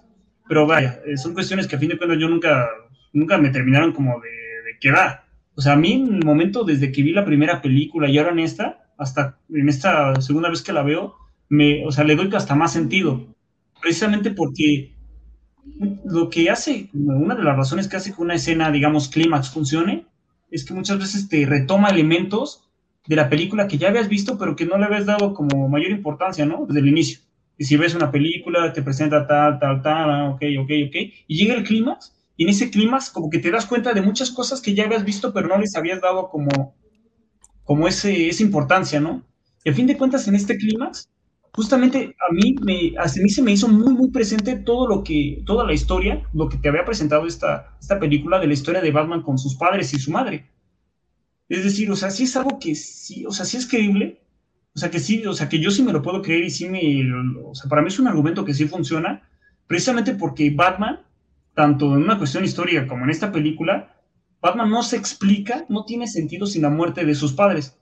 Speaker 3: pero vaya, eh, son cuestiones que a fin de cuentas yo nunca, nunca me terminaron como de, de quedar, o sea, a mí en el momento desde que vi la primera película y ahora en esta, hasta en esta segunda vez que la veo, me, o sea, le doy hasta más sentido. Precisamente porque lo que hace, una de las razones que hace que una escena, digamos, clímax funcione, es que muchas veces te retoma elementos de la película que ya habías visto, pero que no le habías dado como mayor importancia, ¿no? Desde el inicio. Y si ves una película, te presenta tal, tal, tal, ah, ok, ok, ok, y llega el clímax y en ese clima como que te das cuenta de muchas cosas que ya habías visto, pero no les habías dado como, como ese, esa importancia, ¿no? Y a fin de cuentas, en este clímax, justamente a mí, me, a mí se me hizo muy, muy presente todo lo que, toda la historia, lo que te había presentado esta, esta película de la historia de Batman con sus padres y su madre. Es decir, o sea, sí es algo que sí, o sea, sí es creíble, o sea, que sí, o sea, que yo sí me lo puedo creer y sí me, o sea, para mí es un argumento que sí funciona, precisamente porque Batman tanto en una cuestión histórica como en esta película, Batman no se explica, no tiene sentido sin la muerte de sus padres.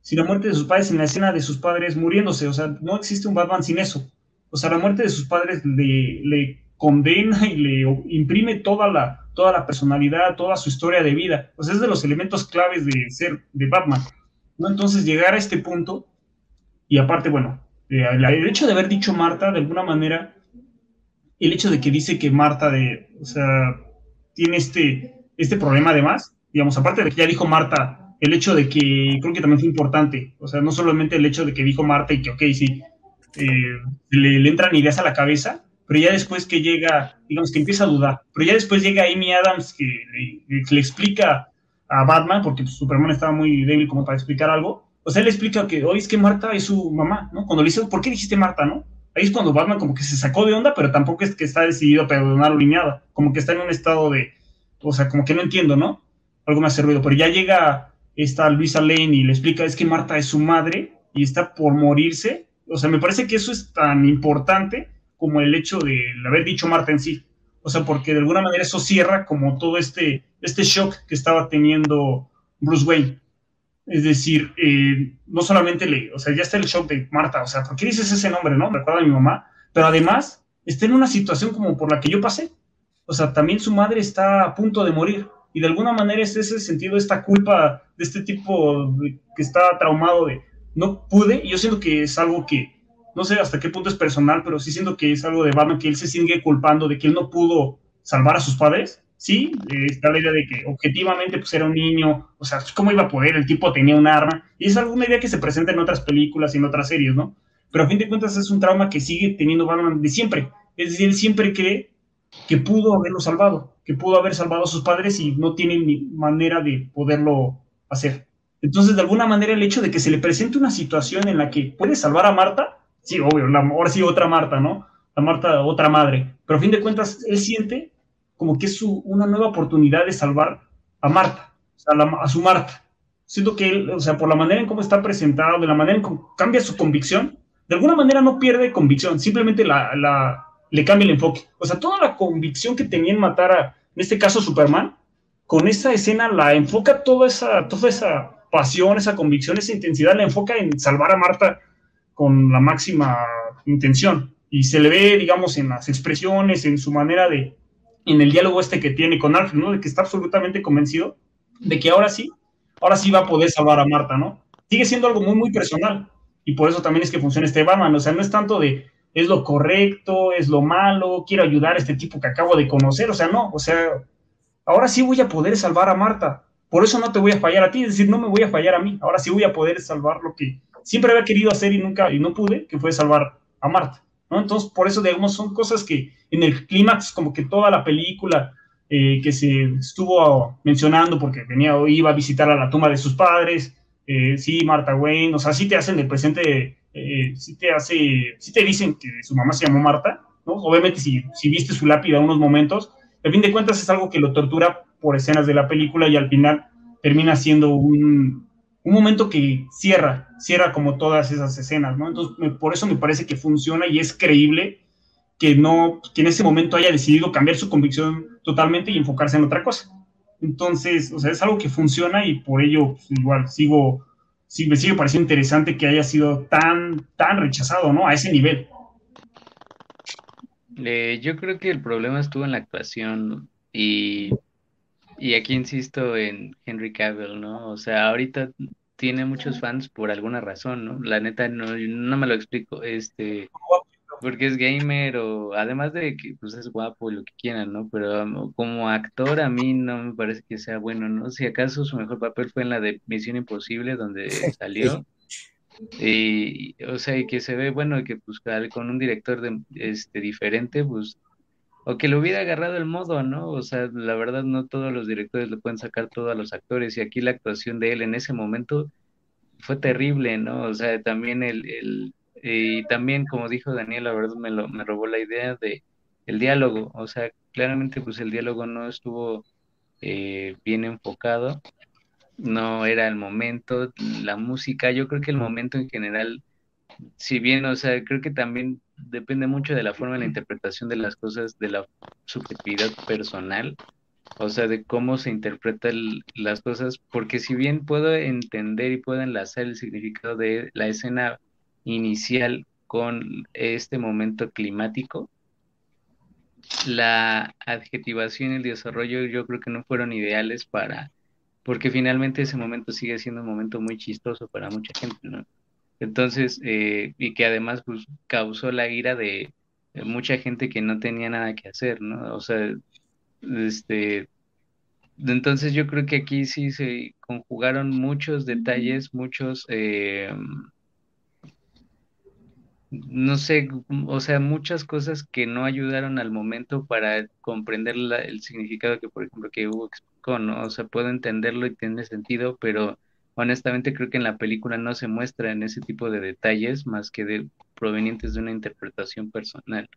Speaker 3: Sin la muerte de sus padres, en la escena de sus padres muriéndose. O sea, no existe un Batman sin eso. O sea, la muerte de sus padres le, condena y le imprime toda la, toda la personalidad, toda su historia de vida. O sea, es de los elementos claves de ser de Batman. ¿no? Entonces, llegar a este punto, y aparte, bueno, eh, el hecho de haber dicho Marta, de alguna manera, el hecho de que dice que Marta de, o sea, tiene este, este problema además, digamos, aparte de que ya dijo Marta, el hecho de que creo que también fue importante, o sea, no solamente el hecho de que dijo Marta y que, ok, sí, eh, le, entran ideas a la cabeza, pero ya después que llega, digamos que empieza a dudar, pero ya después llega Amy Adams que le, explica a Batman, porque Superman estaba muy débil como para explicar algo, o sea, le explica que, hoy es que Marta es su mamá, ¿no? Cuando le dice, ¿por qué dijiste Marta, no? Ahí es cuando Batman como que se sacó de onda, pero tampoco es que está decidido a perdonar lineada, como que está en un estado de, o sea, como que no entiendo, ¿no? Algo me hace ruido, pero ya llega esta Luisa Lane y le explica, es que Marta es su madre y está por morirse, o sea, me parece que eso es tan importante como el hecho de haber dicho Marta en sí, o sea, porque de alguna manera eso cierra como todo este, este shock que estaba teniendo Bruce Wayne. Es decir, eh, no solamente le, o sea, ya está el shock de Marta, o sea, ¿por qué dices ese nombre, no? Me recuerda a mi mamá, pero además está en una situación como por la que yo pasé. O sea, también su madre está a punto de morir y de alguna manera es ese sentido, esta culpa de este tipo que está traumado de no pude, yo siento que es algo que, no sé hasta qué punto es personal, pero sí siento que es algo de Batman que él se sigue culpando de que él no pudo salvar a sus padres sí, está la idea de que objetivamente pues era un niño, o sea, ¿cómo iba a poder? El tipo tenía un arma, y es alguna idea que se presenta en otras películas y en otras series, ¿no? Pero a fin de cuentas es un trauma que sigue teniendo Batman de siempre, es decir, él siempre cree que pudo haberlo salvado, que pudo haber salvado a sus padres y no tiene ni manera de poderlo hacer. Entonces, de alguna manera, el hecho de que se le presente una situación en la que puede salvar a Marta, sí, obvio, ahora sí otra Marta, ¿no? La Marta, otra madre, pero a fin de cuentas, él siente como que es una nueva oportunidad de salvar a Marta, a, su Marta. Siento que él, o sea, por la manera en cómo está presentado, de la manera en cómo cambia su convicción, de alguna manera no pierde convicción, simplemente le cambia el enfoque. O sea, toda la convicción que tenía en matar a, en este caso, Superman, con esa escena la enfoca toda esa, toda esa pasión, esa convicción, esa intensidad, la enfoca en salvar a Marta con la máxima intención. Y se le ve, digamos, en las expresiones, en su manera de, en el diálogo este que tiene con Alfred, ¿no? De que está absolutamente convencido de que ahora sí, ahora sí va a poder salvar a Marta, ¿no? Sigue siendo algo muy, muy personal. Y por eso también es que funciona este Batman. O sea, no es tanto de es lo correcto, es lo malo, quiero ayudar a este tipo que acabo de conocer. O sea, no, o sea, ahora sí voy a poder salvar a Marta. Por eso no te voy a fallar a ti, es decir, no me voy a fallar a mí. Ahora sí voy a poder salvar lo que siempre había querido hacer y nunca, y no pude, que fue salvar a Marta. ¿No? Entonces, por eso, digamos, son cosas que en el clímax, como que toda la película eh, que se estuvo mencionando, porque venía o iba a visitar a la tumba de sus padres, eh, sí, Marta Wayne, o sea, sí te hacen el presente, eh, sí te hace, sí te dicen que su mamá se llamó Marta, ¿no? Obviamente, si, si viste su lápida unos momentos, al fin de cuentas es algo que lo tortura por escenas de la película y al final termina siendo un, un momento que cierra, cierra como todas esas escenas, ¿no? Entonces, por eso me parece que funciona y es creíble que no, que en ese momento haya decidido cambiar su convicción totalmente y enfocarse en otra cosa. Entonces, o sea, es algo que funciona y por ello, pues, igual, sigo, sí, me sigue pareciendo interesante que haya sido tan, tan rechazado, ¿no? A ese nivel.
Speaker 4: Eh, yo creo que el problema estuvo en la actuación y y aquí insisto en Henry Cavill, ¿no? O sea, ahorita tiene muchos fans por alguna razón, ¿no? La neta no, no me lo explico, este, porque es gamer o además de que pues es guapo y lo que quieran, ¿no? Pero um, como actor a mí no me parece que sea bueno, ¿no? Si acaso su mejor papel fue en la de Misión Imposible donde salió y o sea, y que se ve bueno que pues con un director de, este diferente, pues o que le hubiera agarrado el modo, ¿no? O sea, la verdad no todos los directores le pueden sacar todo a los actores y aquí la actuación de él en ese momento fue terrible, ¿no? O sea, también el, el y también como dijo Daniel, la verdad me, lo, me robó la idea de el diálogo, o sea, claramente pues el diálogo no estuvo eh, bien enfocado, no era el momento, la música, yo creo que el momento en general, si bien, o sea, creo que también depende mucho de la forma de la interpretación de las cosas, de la subjetividad personal, o sea, de cómo se interpretan las cosas, porque si bien puedo entender y puedo enlazar el significado de la escena inicial con este momento climático, la adjetivación y el desarrollo yo creo que no fueron ideales para, porque finalmente ese momento sigue siendo un momento muy chistoso para mucha gente, ¿no? Entonces, eh, y que además pues, causó la ira de, mucha gente que no tenía nada que hacer, ¿no? O sea, este, entonces yo creo que aquí sí se conjugaron muchos detalles, muchos, eh, no sé, o sea, muchas cosas que no ayudaron al momento para comprender el significado que, por ejemplo, que explicó, ¿no? O sea, puedo entenderlo y tiene sentido, pero honestamente creo que en la película no se muestra en ese tipo de detalles más que de provenientes de una interpretación personal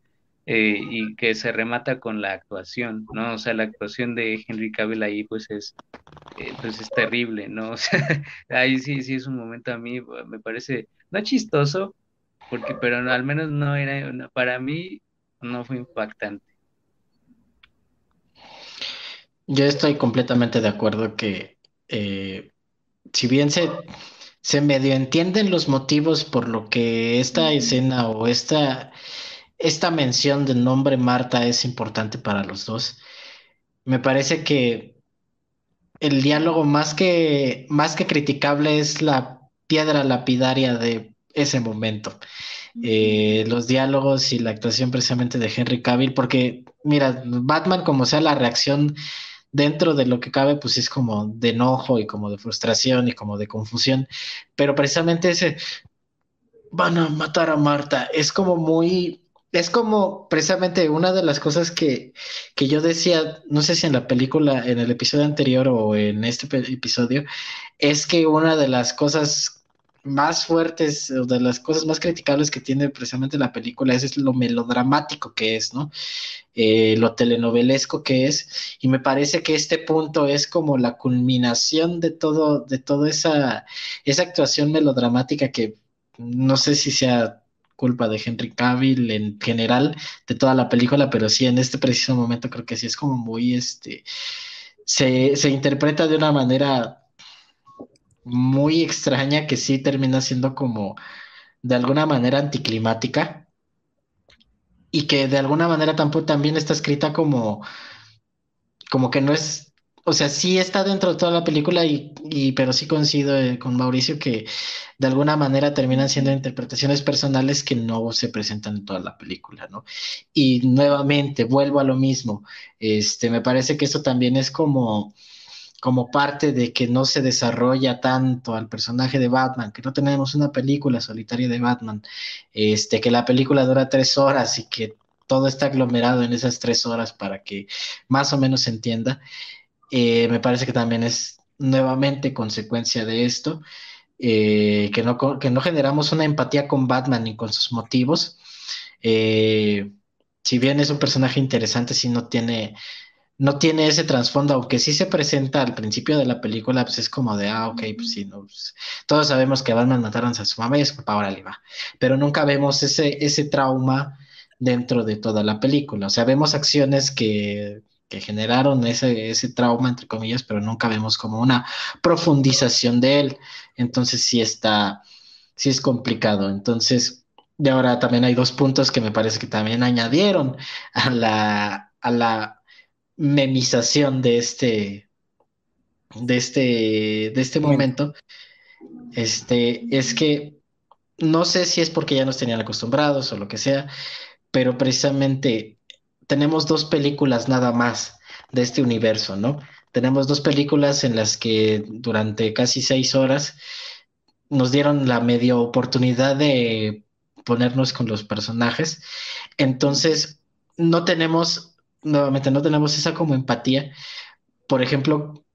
Speaker 4: eh, y que se remata con la actuación, ¿no? O sea, la actuación de Henry Cavill ahí pues es, eh, pues es terrible, ¿no? O sea, ahí sí, sí es un momento a mí, me parece, no chistoso, porque, pero al menos no era, para mí no fue impactante.
Speaker 2: Yo estoy completamente de acuerdo que eh, si bien se, se medio entienden los motivos por lo que esta escena o esta, esta mención del nombre Marta es importante para los dos, me parece que el diálogo más que, más que criticable es la piedra lapidaria de ese momento. Eh, los diálogos y la actuación precisamente de Henry Cavill, porque mira, Batman como sea la reacción dentro de lo que cabe, pues es como de enojo y como de frustración y como de confusión, pero precisamente ese van a matar a Marta es como muy, es como precisamente una de las cosas que, que yo decía, no sé si en la película, en el episodio anterior o en este episodio, es que una de las cosas más fuertes de las cosas más criticables que tiene precisamente la película es, lo melodramático que es, ¿no? Eh, lo telenovelesco que es, y me parece que este punto es como la culminación de todo, de toda esa, esa actuación melodramática que no sé si sea culpa de Henry Cavill en general de toda la película, pero sí en este preciso momento creo que sí es como muy, este, se, se interpreta de una manera muy extraña que sí termina siendo como de alguna manera anticlimática y que de alguna manera tampoco también está escrita como como que no es o sea sí está dentro de toda la película y, pero sí coincido eh, con Mauricio que de alguna manera terminan siendo interpretaciones personales que no se presentan en toda la película no y nuevamente vuelvo a lo mismo este me parece que eso también es como como parte de que no se desarrolla tanto al personaje de Batman, que no tenemos una película solitaria de Batman, este, que la película dura tres horas y que todo está aglomerado en esas tres horas para que más o menos se entienda, eh, me parece que también es nuevamente consecuencia de esto, eh, que, no, que no generamos una empatía con Batman ni con sus motivos. Eh, si bien es un personaje interesante, si no tiene no tiene ese trasfondo, aunque sí se presenta al principio de la película, pues es como de, ah, ok, pues sí, no, pues, todos sabemos que Batman mataron a su mamá y es papá, ahora le va. Pero nunca vemos ese, ese trauma dentro de toda la película. O sea, vemos acciones que, que generaron ese, ese trauma, entre comillas, pero nunca vemos como una profundización de él. Entonces sí está, sí es complicado. Entonces, y ahora también hay dos puntos que me parece que también añadieron a la, a la memización de este, de este, de este momento, este, es que no sé si es porque ya nos tenían acostumbrados o lo que sea, pero precisamente tenemos dos películas nada más de este universo, ¿no? Tenemos dos películas en las que durante casi seis horas nos dieron la medio oportunidad de ponernos con los personajes. Entonces, no tenemos nuevamente no tenemos esa como empatía. Por ejemplo,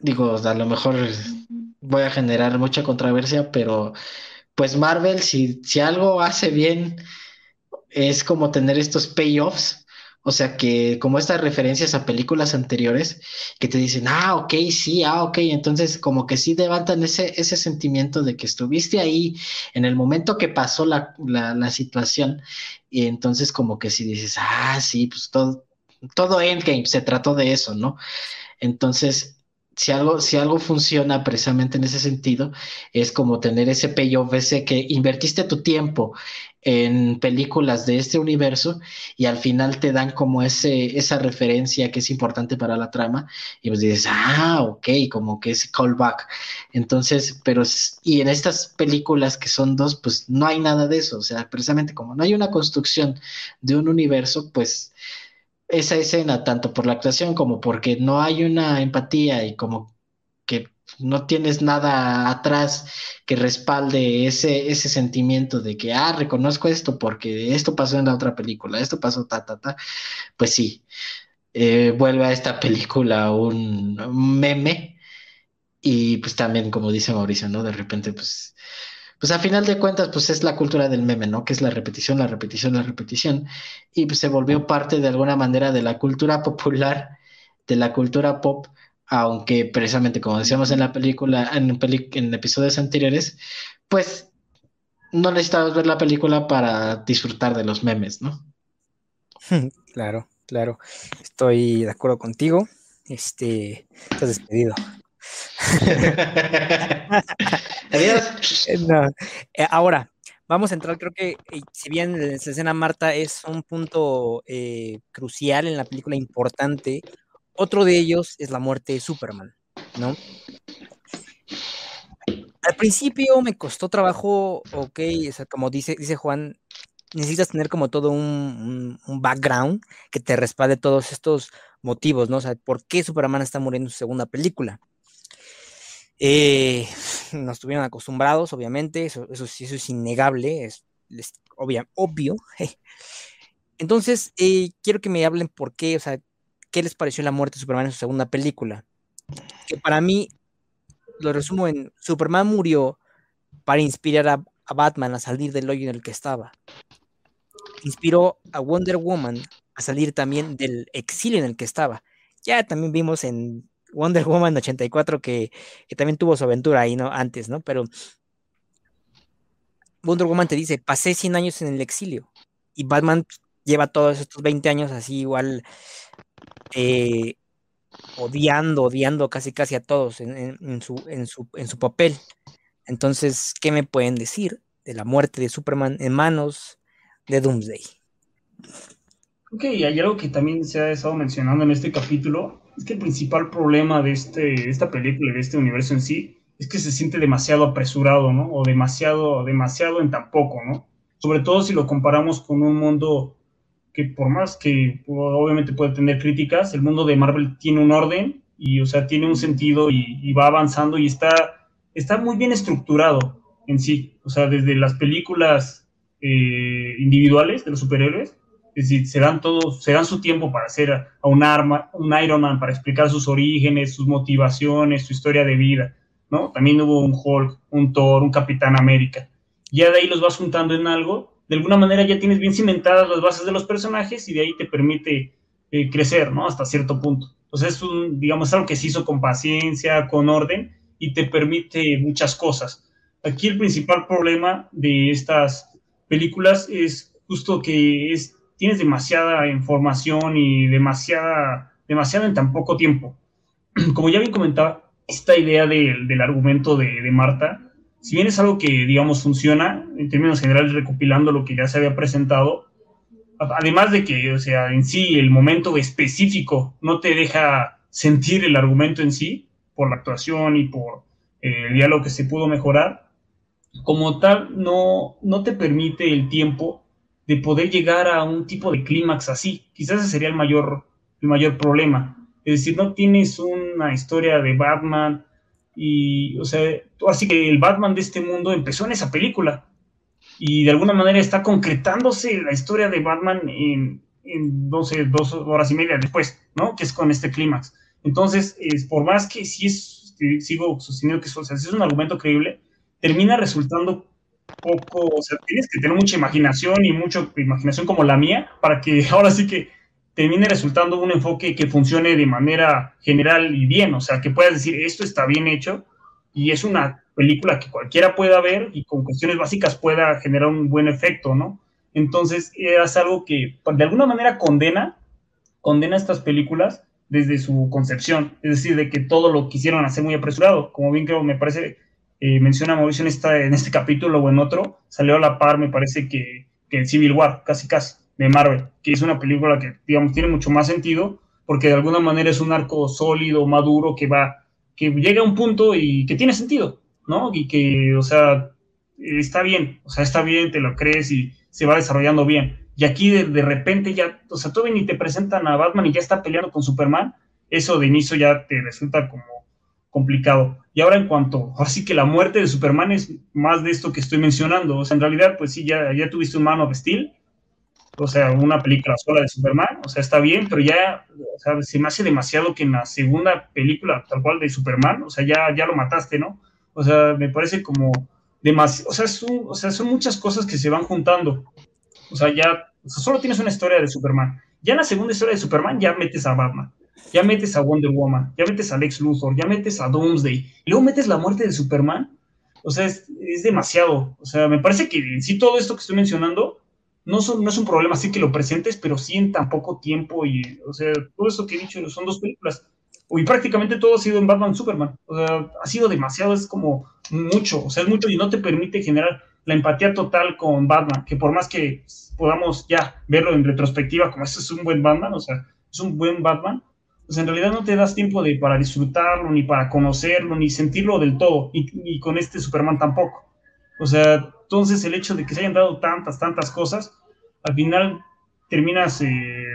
Speaker 2: digo, a lo mejor voy a generar mucha controversia, pero pues Marvel, si, si algo hace bien, es como tener estos payoffs o sea que como estas referencias a películas anteriores que te dicen, ah, ok, sí, ah, ok, entonces como que sí levantan ese, ese sentimiento de que estuviste ahí en el momento que pasó la, la, situación y entonces como que sí dices, ah, sí, pues todo, todo Endgame se trató de eso, ¿no? Entonces, si algo, si algo funciona precisamente en ese sentido, es como tener ese payoff, ese que invertiste tu tiempo en películas de este universo y al final te dan como ese, esa referencia que es importante para la trama y pues dices, ah, ok, como que es callback. Entonces, pero, y en estas películas que son dos, pues no hay nada de eso, o sea, precisamente como no hay una construcción de un universo, pues esa escena, tanto por la actuación como porque no hay una empatía y como que no tienes nada atrás que respalde ese, ese sentimiento de que, ah, reconozco esto porque esto pasó en la otra película, esto pasó, ta, ta, ta, pues sí, eh, vuelve a esta película un meme y pues también, como dice Mauricio, ¿no? De repente, pues, pues a final de cuentas, pues es la cultura del meme, ¿no? Que es la repetición, la repetición, la repetición, y pues se volvió parte de alguna manera de la cultura popular, de la cultura pop, aunque precisamente como decíamos en la película, en, en episodios anteriores, pues no necesitabas ver la película para disfrutar de los memes, ¿no?
Speaker 1: Claro, claro. Estoy de acuerdo contigo. Este, estás despedido.
Speaker 2: Adiós.
Speaker 1: Eh, eh, ahora, vamos a entrar, creo que eh, si bien la escena Marta es un punto crucial en la película importante, otro de ellos es la muerte de Superman, ¿no? Al principio me costó trabajo, ok, como dice, dice Juan, necesitas tener como todo un, background que te respalde todos estos motivos, ¿no? O sea, ¿por qué Superman está muriendo en su segunda película? Eh, nos estuvieron acostumbrados, obviamente, eso, eso, es innegable, es, obvio. Entonces, eh, quiero que me hablen por qué, o sea, qué les pareció la muerte de Superman en su segunda película. Que para mí, lo resumo en, Superman murió para inspirar a, a Batman a salir del hoyo en el que estaba. Inspiró a Wonder Woman a salir también del exilio en el que estaba. Ya también vimos en Wonder Woman 84 que, que también tuvo su aventura ahí, ¿no? Antes, ¿no? Pero Wonder Woman te dice, pasé 100 años en el exilio. Y Batman lleva todos estos 20 años así igual eh, odiando, odiando casi casi a todos en, su, en, su, en su papel. Entonces, ¿qué me pueden decir de la muerte de Superman en manos de Doomsday?
Speaker 3: Ok, hay algo que también se ha estado mencionando en este capítulo, es que el principal problema de, este, de esta película y de este universo en sí es que se siente demasiado apresurado, ¿no? O demasiado, demasiado en tan poco, ¿no? Sobre todo si lo comparamos con un mundo que por más que obviamente puede tener críticas, el mundo de Marvel tiene un orden y, o sea, tiene un sentido y, va avanzando y está, está muy bien estructurado en sí. O sea, desde las películas eh, individuales de los superhéroes, es decir, se dan, todos, se dan su tiempo para hacer a un, arma, un Iron Man, para explicar sus orígenes, sus motivaciones, su historia de vida ¿no? También hubo un Hulk, un Thor, un Capitán América. Ya de ahí los vas juntando en algo, de alguna manera ya tienes bien cimentadas las bases de los personajes y de ahí te permite eh, crecer, ¿no? Hasta cierto punto. Entonces es un, digamos, algo que se hizo con paciencia, con orden y te permite muchas cosas. Aquí el principal problema de estas películas es justo que es, tienes demasiada información y demasiada, demasiado en tan poco tiempo. Como ya bien comentaba, esta idea del argumento de, Marta, si bien es algo que, digamos, funciona, en términos generales, recopilando lo que ya se había presentado, además de que, o sea, en sí, el momento específico no te deja sentir el argumento en sí, por la actuación y por eh, el diálogo que se pudo mejorar, como tal, no, no te permite el tiempo de poder llegar a un tipo de clímax así. Quizás ese sería el mayor, el mayor problema. Es decir, no tienes una historia de Batman y, o sea, así que el Batman de este mundo empezó en esa película y de alguna manera está concretándose la historia de Batman en, en 12, dos horas y media después, ¿no? Que es con este clímax. Entonces, es, por más que sí es, sigo sosteniendo que es un argumento creíble, termina resultando poco, tienes que tener mucha imaginación y mucha imaginación como la mía para que ahora sí que termine resultando un enfoque que funcione de manera general y bien, o sea, que puedas decir, esto está bien hecho y es una película que cualquiera pueda ver y con cuestiones básicas pueda generar un buen efecto, ¿no? Entonces, es algo que de alguna manera condena, condena estas películas desde su concepción, es decir, de que todo lo quisieron hacer muy apresurado, como bien creo, me parece, eh, menciona Mauricio en, en este capítulo o en otro, salió a la par, me parece que, que Civil War, casi casi de Marvel, que es una película que, digamos, tiene mucho más sentido, porque de alguna manera es un arco sólido, maduro, que va, que llega a un punto y que tiene sentido, ¿no? Y que, o sea, está bien, o sea, está bien, te lo crees y se va desarrollando bien. Y aquí de, de repente ya, o sea, todavía ni te presentan a Batman y ya está peleando con Superman, eso de inicio ya te resulta como complicado. Y ahora en cuanto, ahora sí que la muerte de Superman es más de esto que estoy mencionando, o sea, en realidad, pues sí, ya, ya tuviste un mano of Steel, o sea, una película sola de Superman, o sea, está bien, pero ya, se me hace demasiado que en la segunda película, tal cual de Superman, o sea, ya, ya lo mataste, ¿no? O sea, me parece como demasiado, o sea, o sea, son muchas cosas que se van juntando. O sea, ya, solo tienes una historia de Superman. Ya en la segunda historia de Superman ya metes a Batman, ya metes a Wonder Woman, ya metes a Lex Luthor, ya metes a Doomsday, y luego metes la muerte de Superman. O sea, es, es demasiado. O sea, me parece que en sí todo esto que estoy mencionando no, no es un problema así que lo presentes, pero sí en tan poco tiempo y, o sea, todo eso que he dicho son dos películas. Y prácticamente todo ha sido en Batman Superman. O sea, ha sido demasiado, es como mucho, o sea, es mucho y no te permite generar la empatía total con Batman, que por más que podamos ya verlo en retrospectiva, como este es un buen Batman, o sea, es un buen Batman, pues en realidad no te das tiempo de, para disfrutarlo, ni para conocerlo, ni sentirlo del todo, y, con este Superman tampoco. O sea, entonces el hecho de que se hayan dado tantas, tantas cosas, al final terminas eh,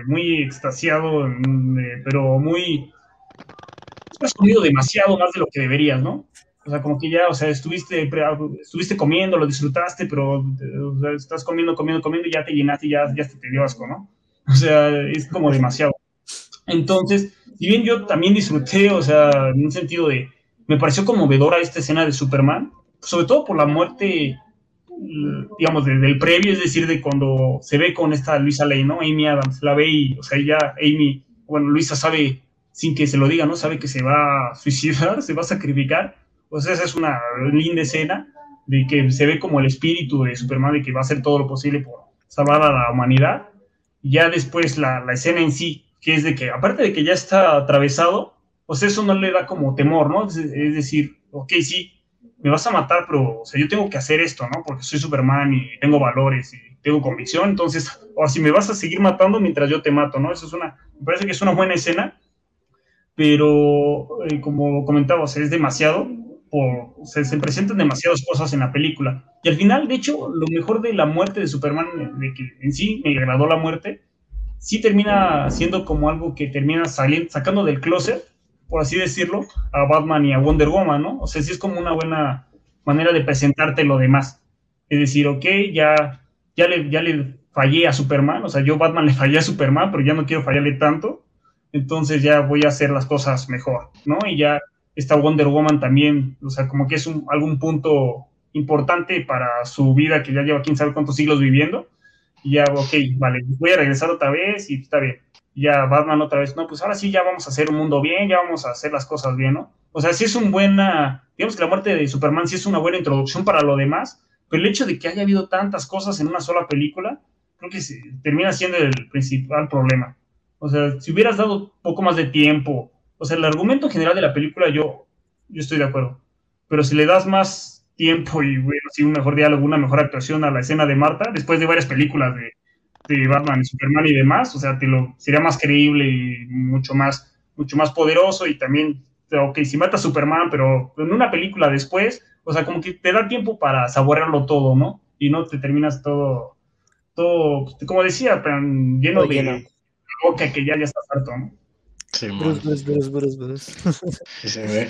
Speaker 3: muy extasiado, eh, pero muy... Has comido demasiado más de lo que deberías, ¿no? O sea, como que ya, o sea, estuviste, estuviste comiendo, lo disfrutaste, pero estás comiendo, comiendo, comiendo y ya te llenaste y ya, ya te dio asco, ¿no? O sea, es como demasiado. Entonces, si bien yo también disfruté, o sea, en un sentido de, me pareció conmovedora esta escena de Superman, sobre todo por la muerte, digamos, del previo, es decir, de cuando se ve con esta Luisa Lane, ¿no? Amy Adams, la ve y, o sea, ya Amy, bueno, Luisa sabe, sin que se lo diga, ¿no? Sabe que se va a suicidar, se va a sacrificar, pues esa es una linda escena de que se ve como el espíritu de Superman, de que va a hacer todo lo posible por salvar a la humanidad. Ya después la, la escena en sí, que es de que, aparte de que ya está atravesado, pues eso no le da como temor, ¿no? Es, decir, ok, sí, me vas a matar, pero, o sea, yo tengo que hacer esto, ¿no? Porque soy Superman y tengo valores y tengo convicción, entonces, o si me vas a seguir matando mientras yo te mato, ¿no? Eso es una, me parece que es una buena escena, pero eh, como comentaba, o sea, es demasiado, se presentan demasiadas cosas en la película. Y al final, de hecho, lo mejor de la muerte de Superman, de que en sí me agradó la muerte, sí termina siendo como algo que termina sacando del closet, por así decirlo, a Batman y a Wonder Woman, ¿no? O sea, sí es como una buena manera de presentarte lo demás. Es decir, ok, ya, ya, le, ya le fallé a Superman, o sea, yo Batman le fallé a Superman, pero ya no quiero fallarle tanto, entonces ya voy a hacer las cosas mejor, ¿no? Y ya está Wonder Woman también, o sea, como que es un, algún punto importante para su vida que ya lleva quién sabe cuántos siglos viviendo, y ya, ok, vale, voy a regresar otra vez y está bien. Ya Batman otra vez, no, pues ahora sí ya vamos a hacer un mundo bien, ya vamos a hacer las cosas bien, ¿no? O sea, sí es un buena, digamos que la muerte de Superman sí es una buena introducción para lo demás, pero el hecho de que haya habido tantas cosas en una sola película, creo que termina siendo el principal problema. O sea, si hubieras dado poco más de tiempo, o sea, el argumento general de la película yo, yo estoy de acuerdo, pero si le das más tiempo y, bueno, sí, un mejor diálogo, una mejor actuación a la escena de Marta, después de varias películas de, de Batman y Superman y demás, o sea, te lo, sería más creíble y mucho más, mucho más poderoso y también, ok, si mata a Superman, pero en una película después, o sea, como que te da tiempo para saborearlo todo, ¿no? Y no te terminas todo, todo, como decía, lleno de boca que ya, ya estás harto, ¿no?
Speaker 2: Sí, Bruce, Bruce, Bruce, Bruce,
Speaker 4: Sí, se ve.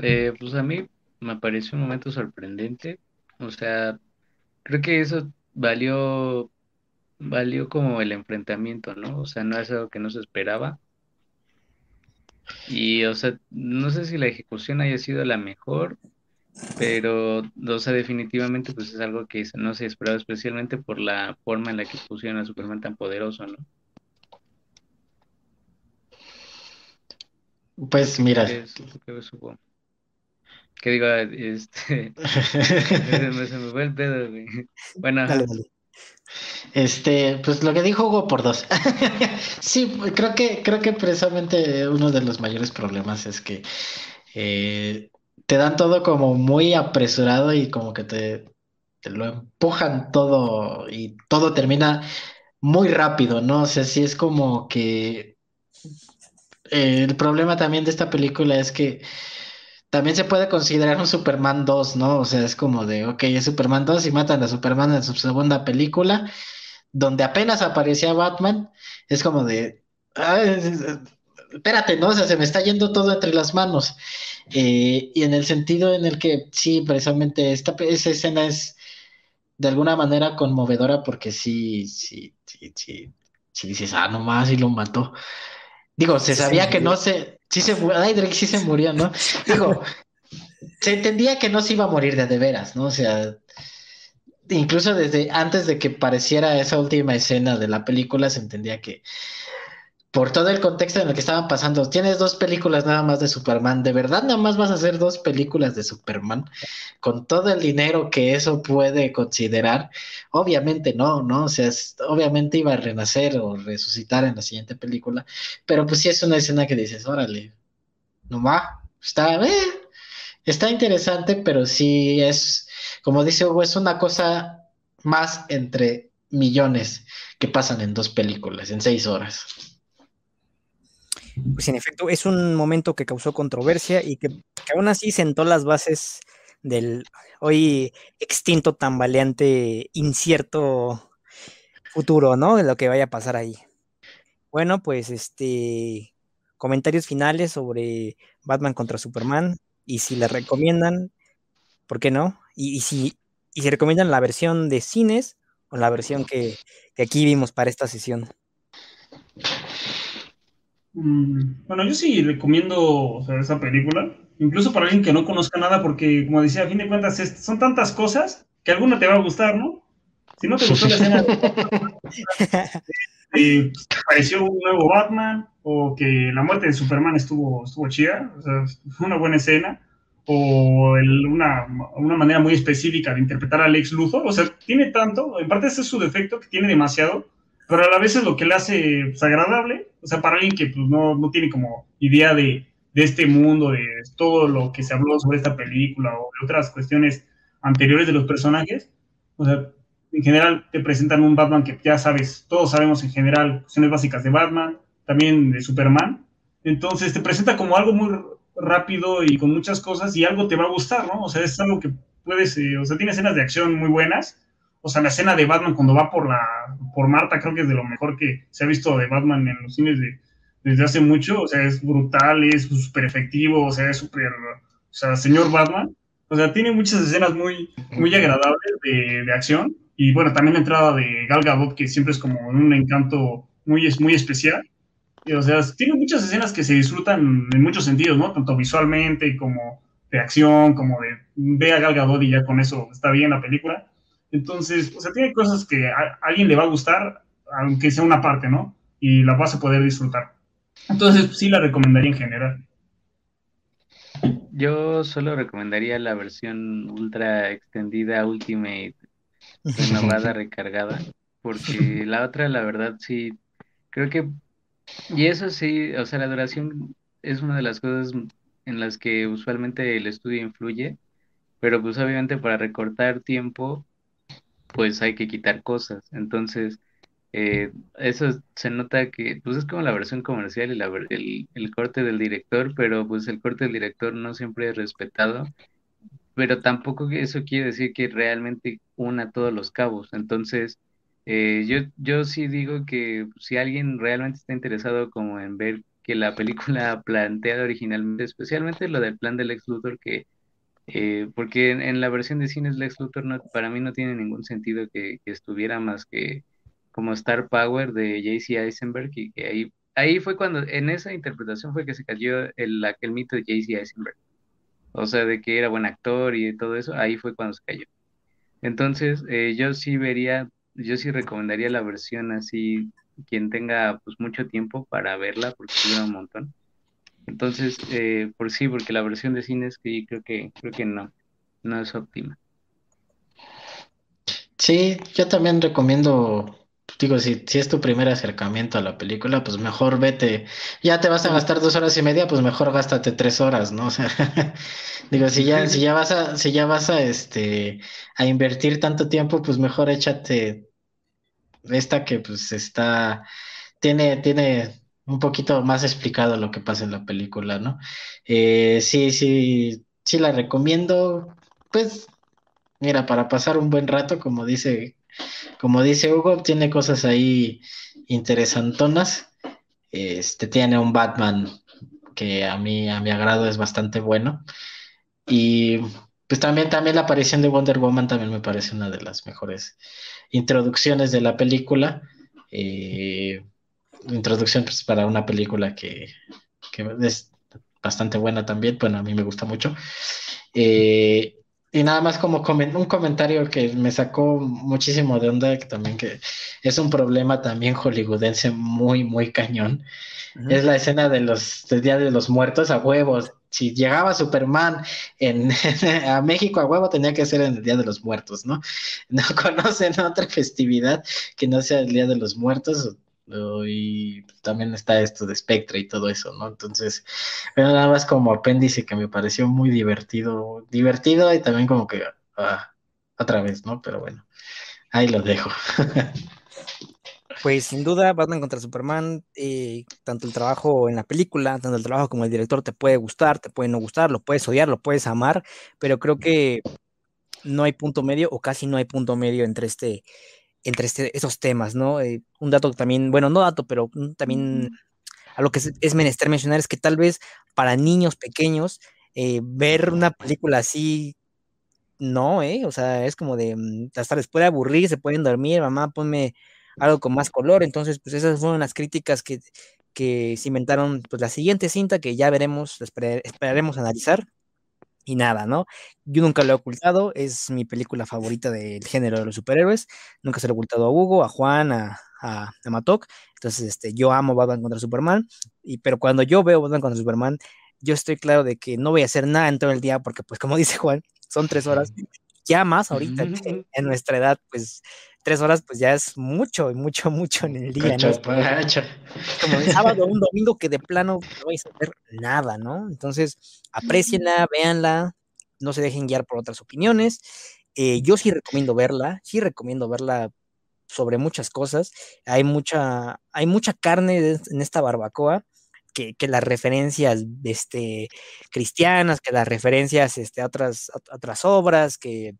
Speaker 4: Eh, pues a mí me pareció un momento sorprendente. O sea, creo que eso valió, valió como el enfrentamiento, ¿no? O sea, no es algo que no se esperaba. Y, o sea, no sé si la ejecución haya sido la mejor, pero, o sea, definitivamente, pues es algo que no se esperaba, especialmente por la forma en la que pusieron a Superman tan poderoso, ¿no?
Speaker 2: Pues mira.
Speaker 4: Que digo, este. se, me, fue el pedo, güey. Bueno.
Speaker 2: Este, pues lo que dijo Hugo por dos. sí, creo que, creo que precisamente uno de los mayores problemas es que eh, te dan todo como muy apresurado y como que te, te, lo empujan todo y todo termina muy rápido, ¿no? O sea, sí es como que eh, el problema también de esta película es que también se puede considerar un Superman 2, ¿no? O sea, es como de, ok, es Superman 2 y matan a Superman en su segunda película, donde apenas aparecía Batman, es como de, espérate, ¿no? O sea, se me está yendo todo entre las manos. Eh, y en el sentido en el que, sí, precisamente esta, esa escena es de alguna manera conmovedora porque sí, sí, sí, sí, sí dices, ah, nomás y lo mató. Digo, se sabía que no se, sí se ay, Drake sí se murió, ¿no? Digo, se entendía que no se iba a morir de de veras, ¿no? O sea, incluso desde antes de que pareciera esa última escena de la película, se entendía que por todo el contexto en el que estaban pasando, tienes dos películas nada más de Superman, ¿de verdad nada más vas a hacer dos películas de Superman? Con todo el dinero que eso puede considerar, obviamente no, ¿no? O sea, obviamente iba a renacer o resucitar en la siguiente película, pero pues sí es una escena que dices, órale, no va, está, eh, está interesante, pero sí es, como dice Hugo, es una cosa más entre millones que pasan en dos películas, en seis horas
Speaker 1: pues en efecto es un momento que causó controversia y que, aún así sentó las bases del hoy extinto, tambaleante, incierto futuro, ¿no? De lo que vaya a pasar ahí. Bueno, pues este comentarios finales sobre Batman contra Superman y si le recomiendan, ¿por qué no? Y, si, y si recomiendan la versión de cines o la versión que, aquí vimos para esta sesión.
Speaker 3: Mm, bueno, yo sí recomiendo esa película, incluso para alguien que no conozca nada, porque como decía, a fin de cuentas son tantas cosas que alguna te va a gustar, ¿no? Si no te gustó la escena de, apareció un nuevo Batman, o que la muerte de Superman estuvo, estuvo chida, o sea, fue una buena escena, o una, una, manera muy específica de interpretar a Lex Luthor, o sea, tiene tanto, en parte ese es su defecto, que tiene demasiado, pero a la vez es lo que le hace pues, agradable, o sea, para alguien que pues, no, no tiene como idea de, de este mundo, de todo lo que se habló sobre esta película o de otras cuestiones anteriores de los personajes, o sea, en general te presentan un Batman que ya sabes, todos sabemos en general cuestiones básicas de Batman, también de Superman. Entonces te presenta como algo muy rápido y con muchas cosas y algo te va a gustar, ¿no? O sea, es algo que puedes, eh, o sea, tiene escenas de acción muy buenas. O sea, la escena de Batman cuando va por la, por Marta, creo que es de lo mejor que se ha visto de Batman en los cines de, desde hace mucho. O sea, es brutal, es súper efectivo, o sea, es súper, o sea, señor Batman. O sea, tiene muchas escenas muy, muy agradables de, de acción y bueno, también la entrada de Gal Gadot, que siempre es como un encanto muy, muy especial. Y, o sea, tiene muchas escenas que se disfrutan en muchos sentidos, ¿no? Tanto visualmente como de acción, como de ve a Gal Gadot y ya con eso está bien la película. Entonces, o sea, tiene cosas que a, alguien le va a gustar, aunque sea una parte, ¿no? Y la vas a poder disfrutar. Entonces, sí la recomendaría en general.
Speaker 4: Yo solo recomendaría la versión ultra extendida Ultimate renovada, recargada, porque la otra, la verdad, sí, creo que, y eso sí, o sea, la duración es una de las cosas en las que usualmente el estudio influye, pero pues obviamente para recortar tiempo, pues hay que quitar cosas, entonces... Eh, eso se nota que pues es como la versión comercial y la, el, el, corte del director, pero pues el corte del director no siempre es respetado pero tampoco eso quiere decir que realmente una todos los cabos. Entonces, eh, yo, yo sí digo que si alguien realmente está interesado como en ver que la película plantea originalmente, especialmente lo del plan del Lex Luthor, que eh, porque en, la versión de cines Lex Luthor no, para mí no tiene ningún sentido que, estuviera más que como Star Power de JC Eisenberg y que ahí, ahí fue cuando, en esa interpretación fue que se cayó el, aquel mito de JC Eisenberg o sea, de que era buen actor y todo eso, ahí fue cuando se cayó. Entonces, eh, yo sí vería, yo sí recomendaría la versión así, quien tenga pues mucho tiempo para verla, porque dura un montón. Entonces, eh, por sí, porque la versión de cine es que creo que, creo que no, no es óptima.
Speaker 2: Sí, yo también recomiendo digo, si, si es tu primer acercamiento a la película, pues mejor vete, ya te vas a gastar dos horas y media, pues mejor gástate tres horas, ¿no? O sea, digo, si ya, si ya vas a, si ya vas a este a invertir tanto tiempo, pues mejor échate esta que pues está, tiene, tiene un poquito más explicado lo que pasa en la película, ¿no? Eh, sí, sí, sí la recomiendo, pues, mira, para pasar un buen rato, como dice como dice Hugo, tiene cosas ahí interesantonas. Este tiene un Batman que a mí, a mi agrado, es bastante bueno. Y pues también, también la aparición de Wonder Woman también me parece una de las mejores introducciones de la película. Eh, introducción pues, para una película que, es bastante buena también. Bueno, a mí me gusta mucho. Eh, y nada más como un comentario que me sacó muchísimo de onda, que también que es un problema también hollywoodense muy, muy cañón. Es la escena de los del Día de los Muertos a huevos. Si llegaba Superman en, a México a huevo, tenía que ser en el Día de los Muertos, ¿no? No conocen otra festividad que no sea el Día de los Muertos y también está esto de Spectre y todo eso, ¿no? Entonces, pero nada más como apéndice que me pareció muy divertido, divertido y también como que ah, otra vez, ¿no? Pero bueno, ahí lo dejo.
Speaker 1: Pues sin duda, Batman contra Superman, eh, tanto el trabajo en la película, tanto el trabajo como el director te puede gustar, te puede no gustar, lo puedes odiar, lo puedes amar, pero creo que no hay punto medio o casi no hay punto medio entre este, entre este, esos temas, ¿no? Eh, un dato también, bueno, no dato, pero también a lo que es, menester mencionar es que tal vez para niños pequeños eh, ver una película así, no, ¿eh? O sea, es como de, mm, hasta les puede aburrir, se pueden dormir, mamá, ponme algo con más color, entonces, pues esas fueron las críticas que, que se inventaron, pues la siguiente cinta que ya veremos, esperaremos analizar, y nada, ¿no? Yo nunca lo he ocultado, es mi película favorita del género de los superhéroes, nunca se lo he ocultado a Hugo, a Juan, a, a, Matok, entonces este, yo amo Batman contra Superman, y, pero cuando yo veo Batman contra Superman, yo estoy claro de que no voy a hacer nada en todo el día, porque pues como dice Juan, son tres horas, ya más ahorita en nuestra edad, pues tres horas pues ya es mucho, mucho, mucho en el día. ¿no? Como un sábado o un domingo que de plano no vais a hacer nada, ¿no? Entonces, aprecienla, véanla, no se dejen guiar por otras opiniones. Eh, yo sí recomiendo verla, sí recomiendo verla sobre muchas cosas. Hay mucha, hay mucha carne en esta barbacoa. Que, que, las referencias este, cristianas, que las referencias este, a, otras, a otras obras, que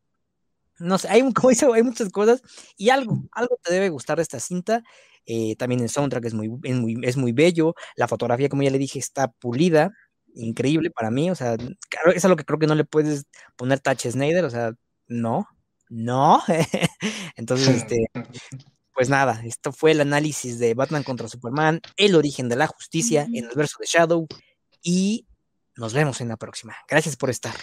Speaker 1: no sé, hay, como dice, hay muchas cosas y algo, algo te debe gustar de esta cinta. Eh, también el soundtrack es muy, es muy, es muy bello, la fotografía, como ya le dije, está pulida, increíble para mí, o sea, es algo que creo que no le puedes poner Touch Snyder, o sea, no, no. Entonces, este, pues nada, esto fue el análisis de Batman contra Superman, el origen de la justicia en el verso de Shadow y nos vemos en la próxima. Gracias por estar.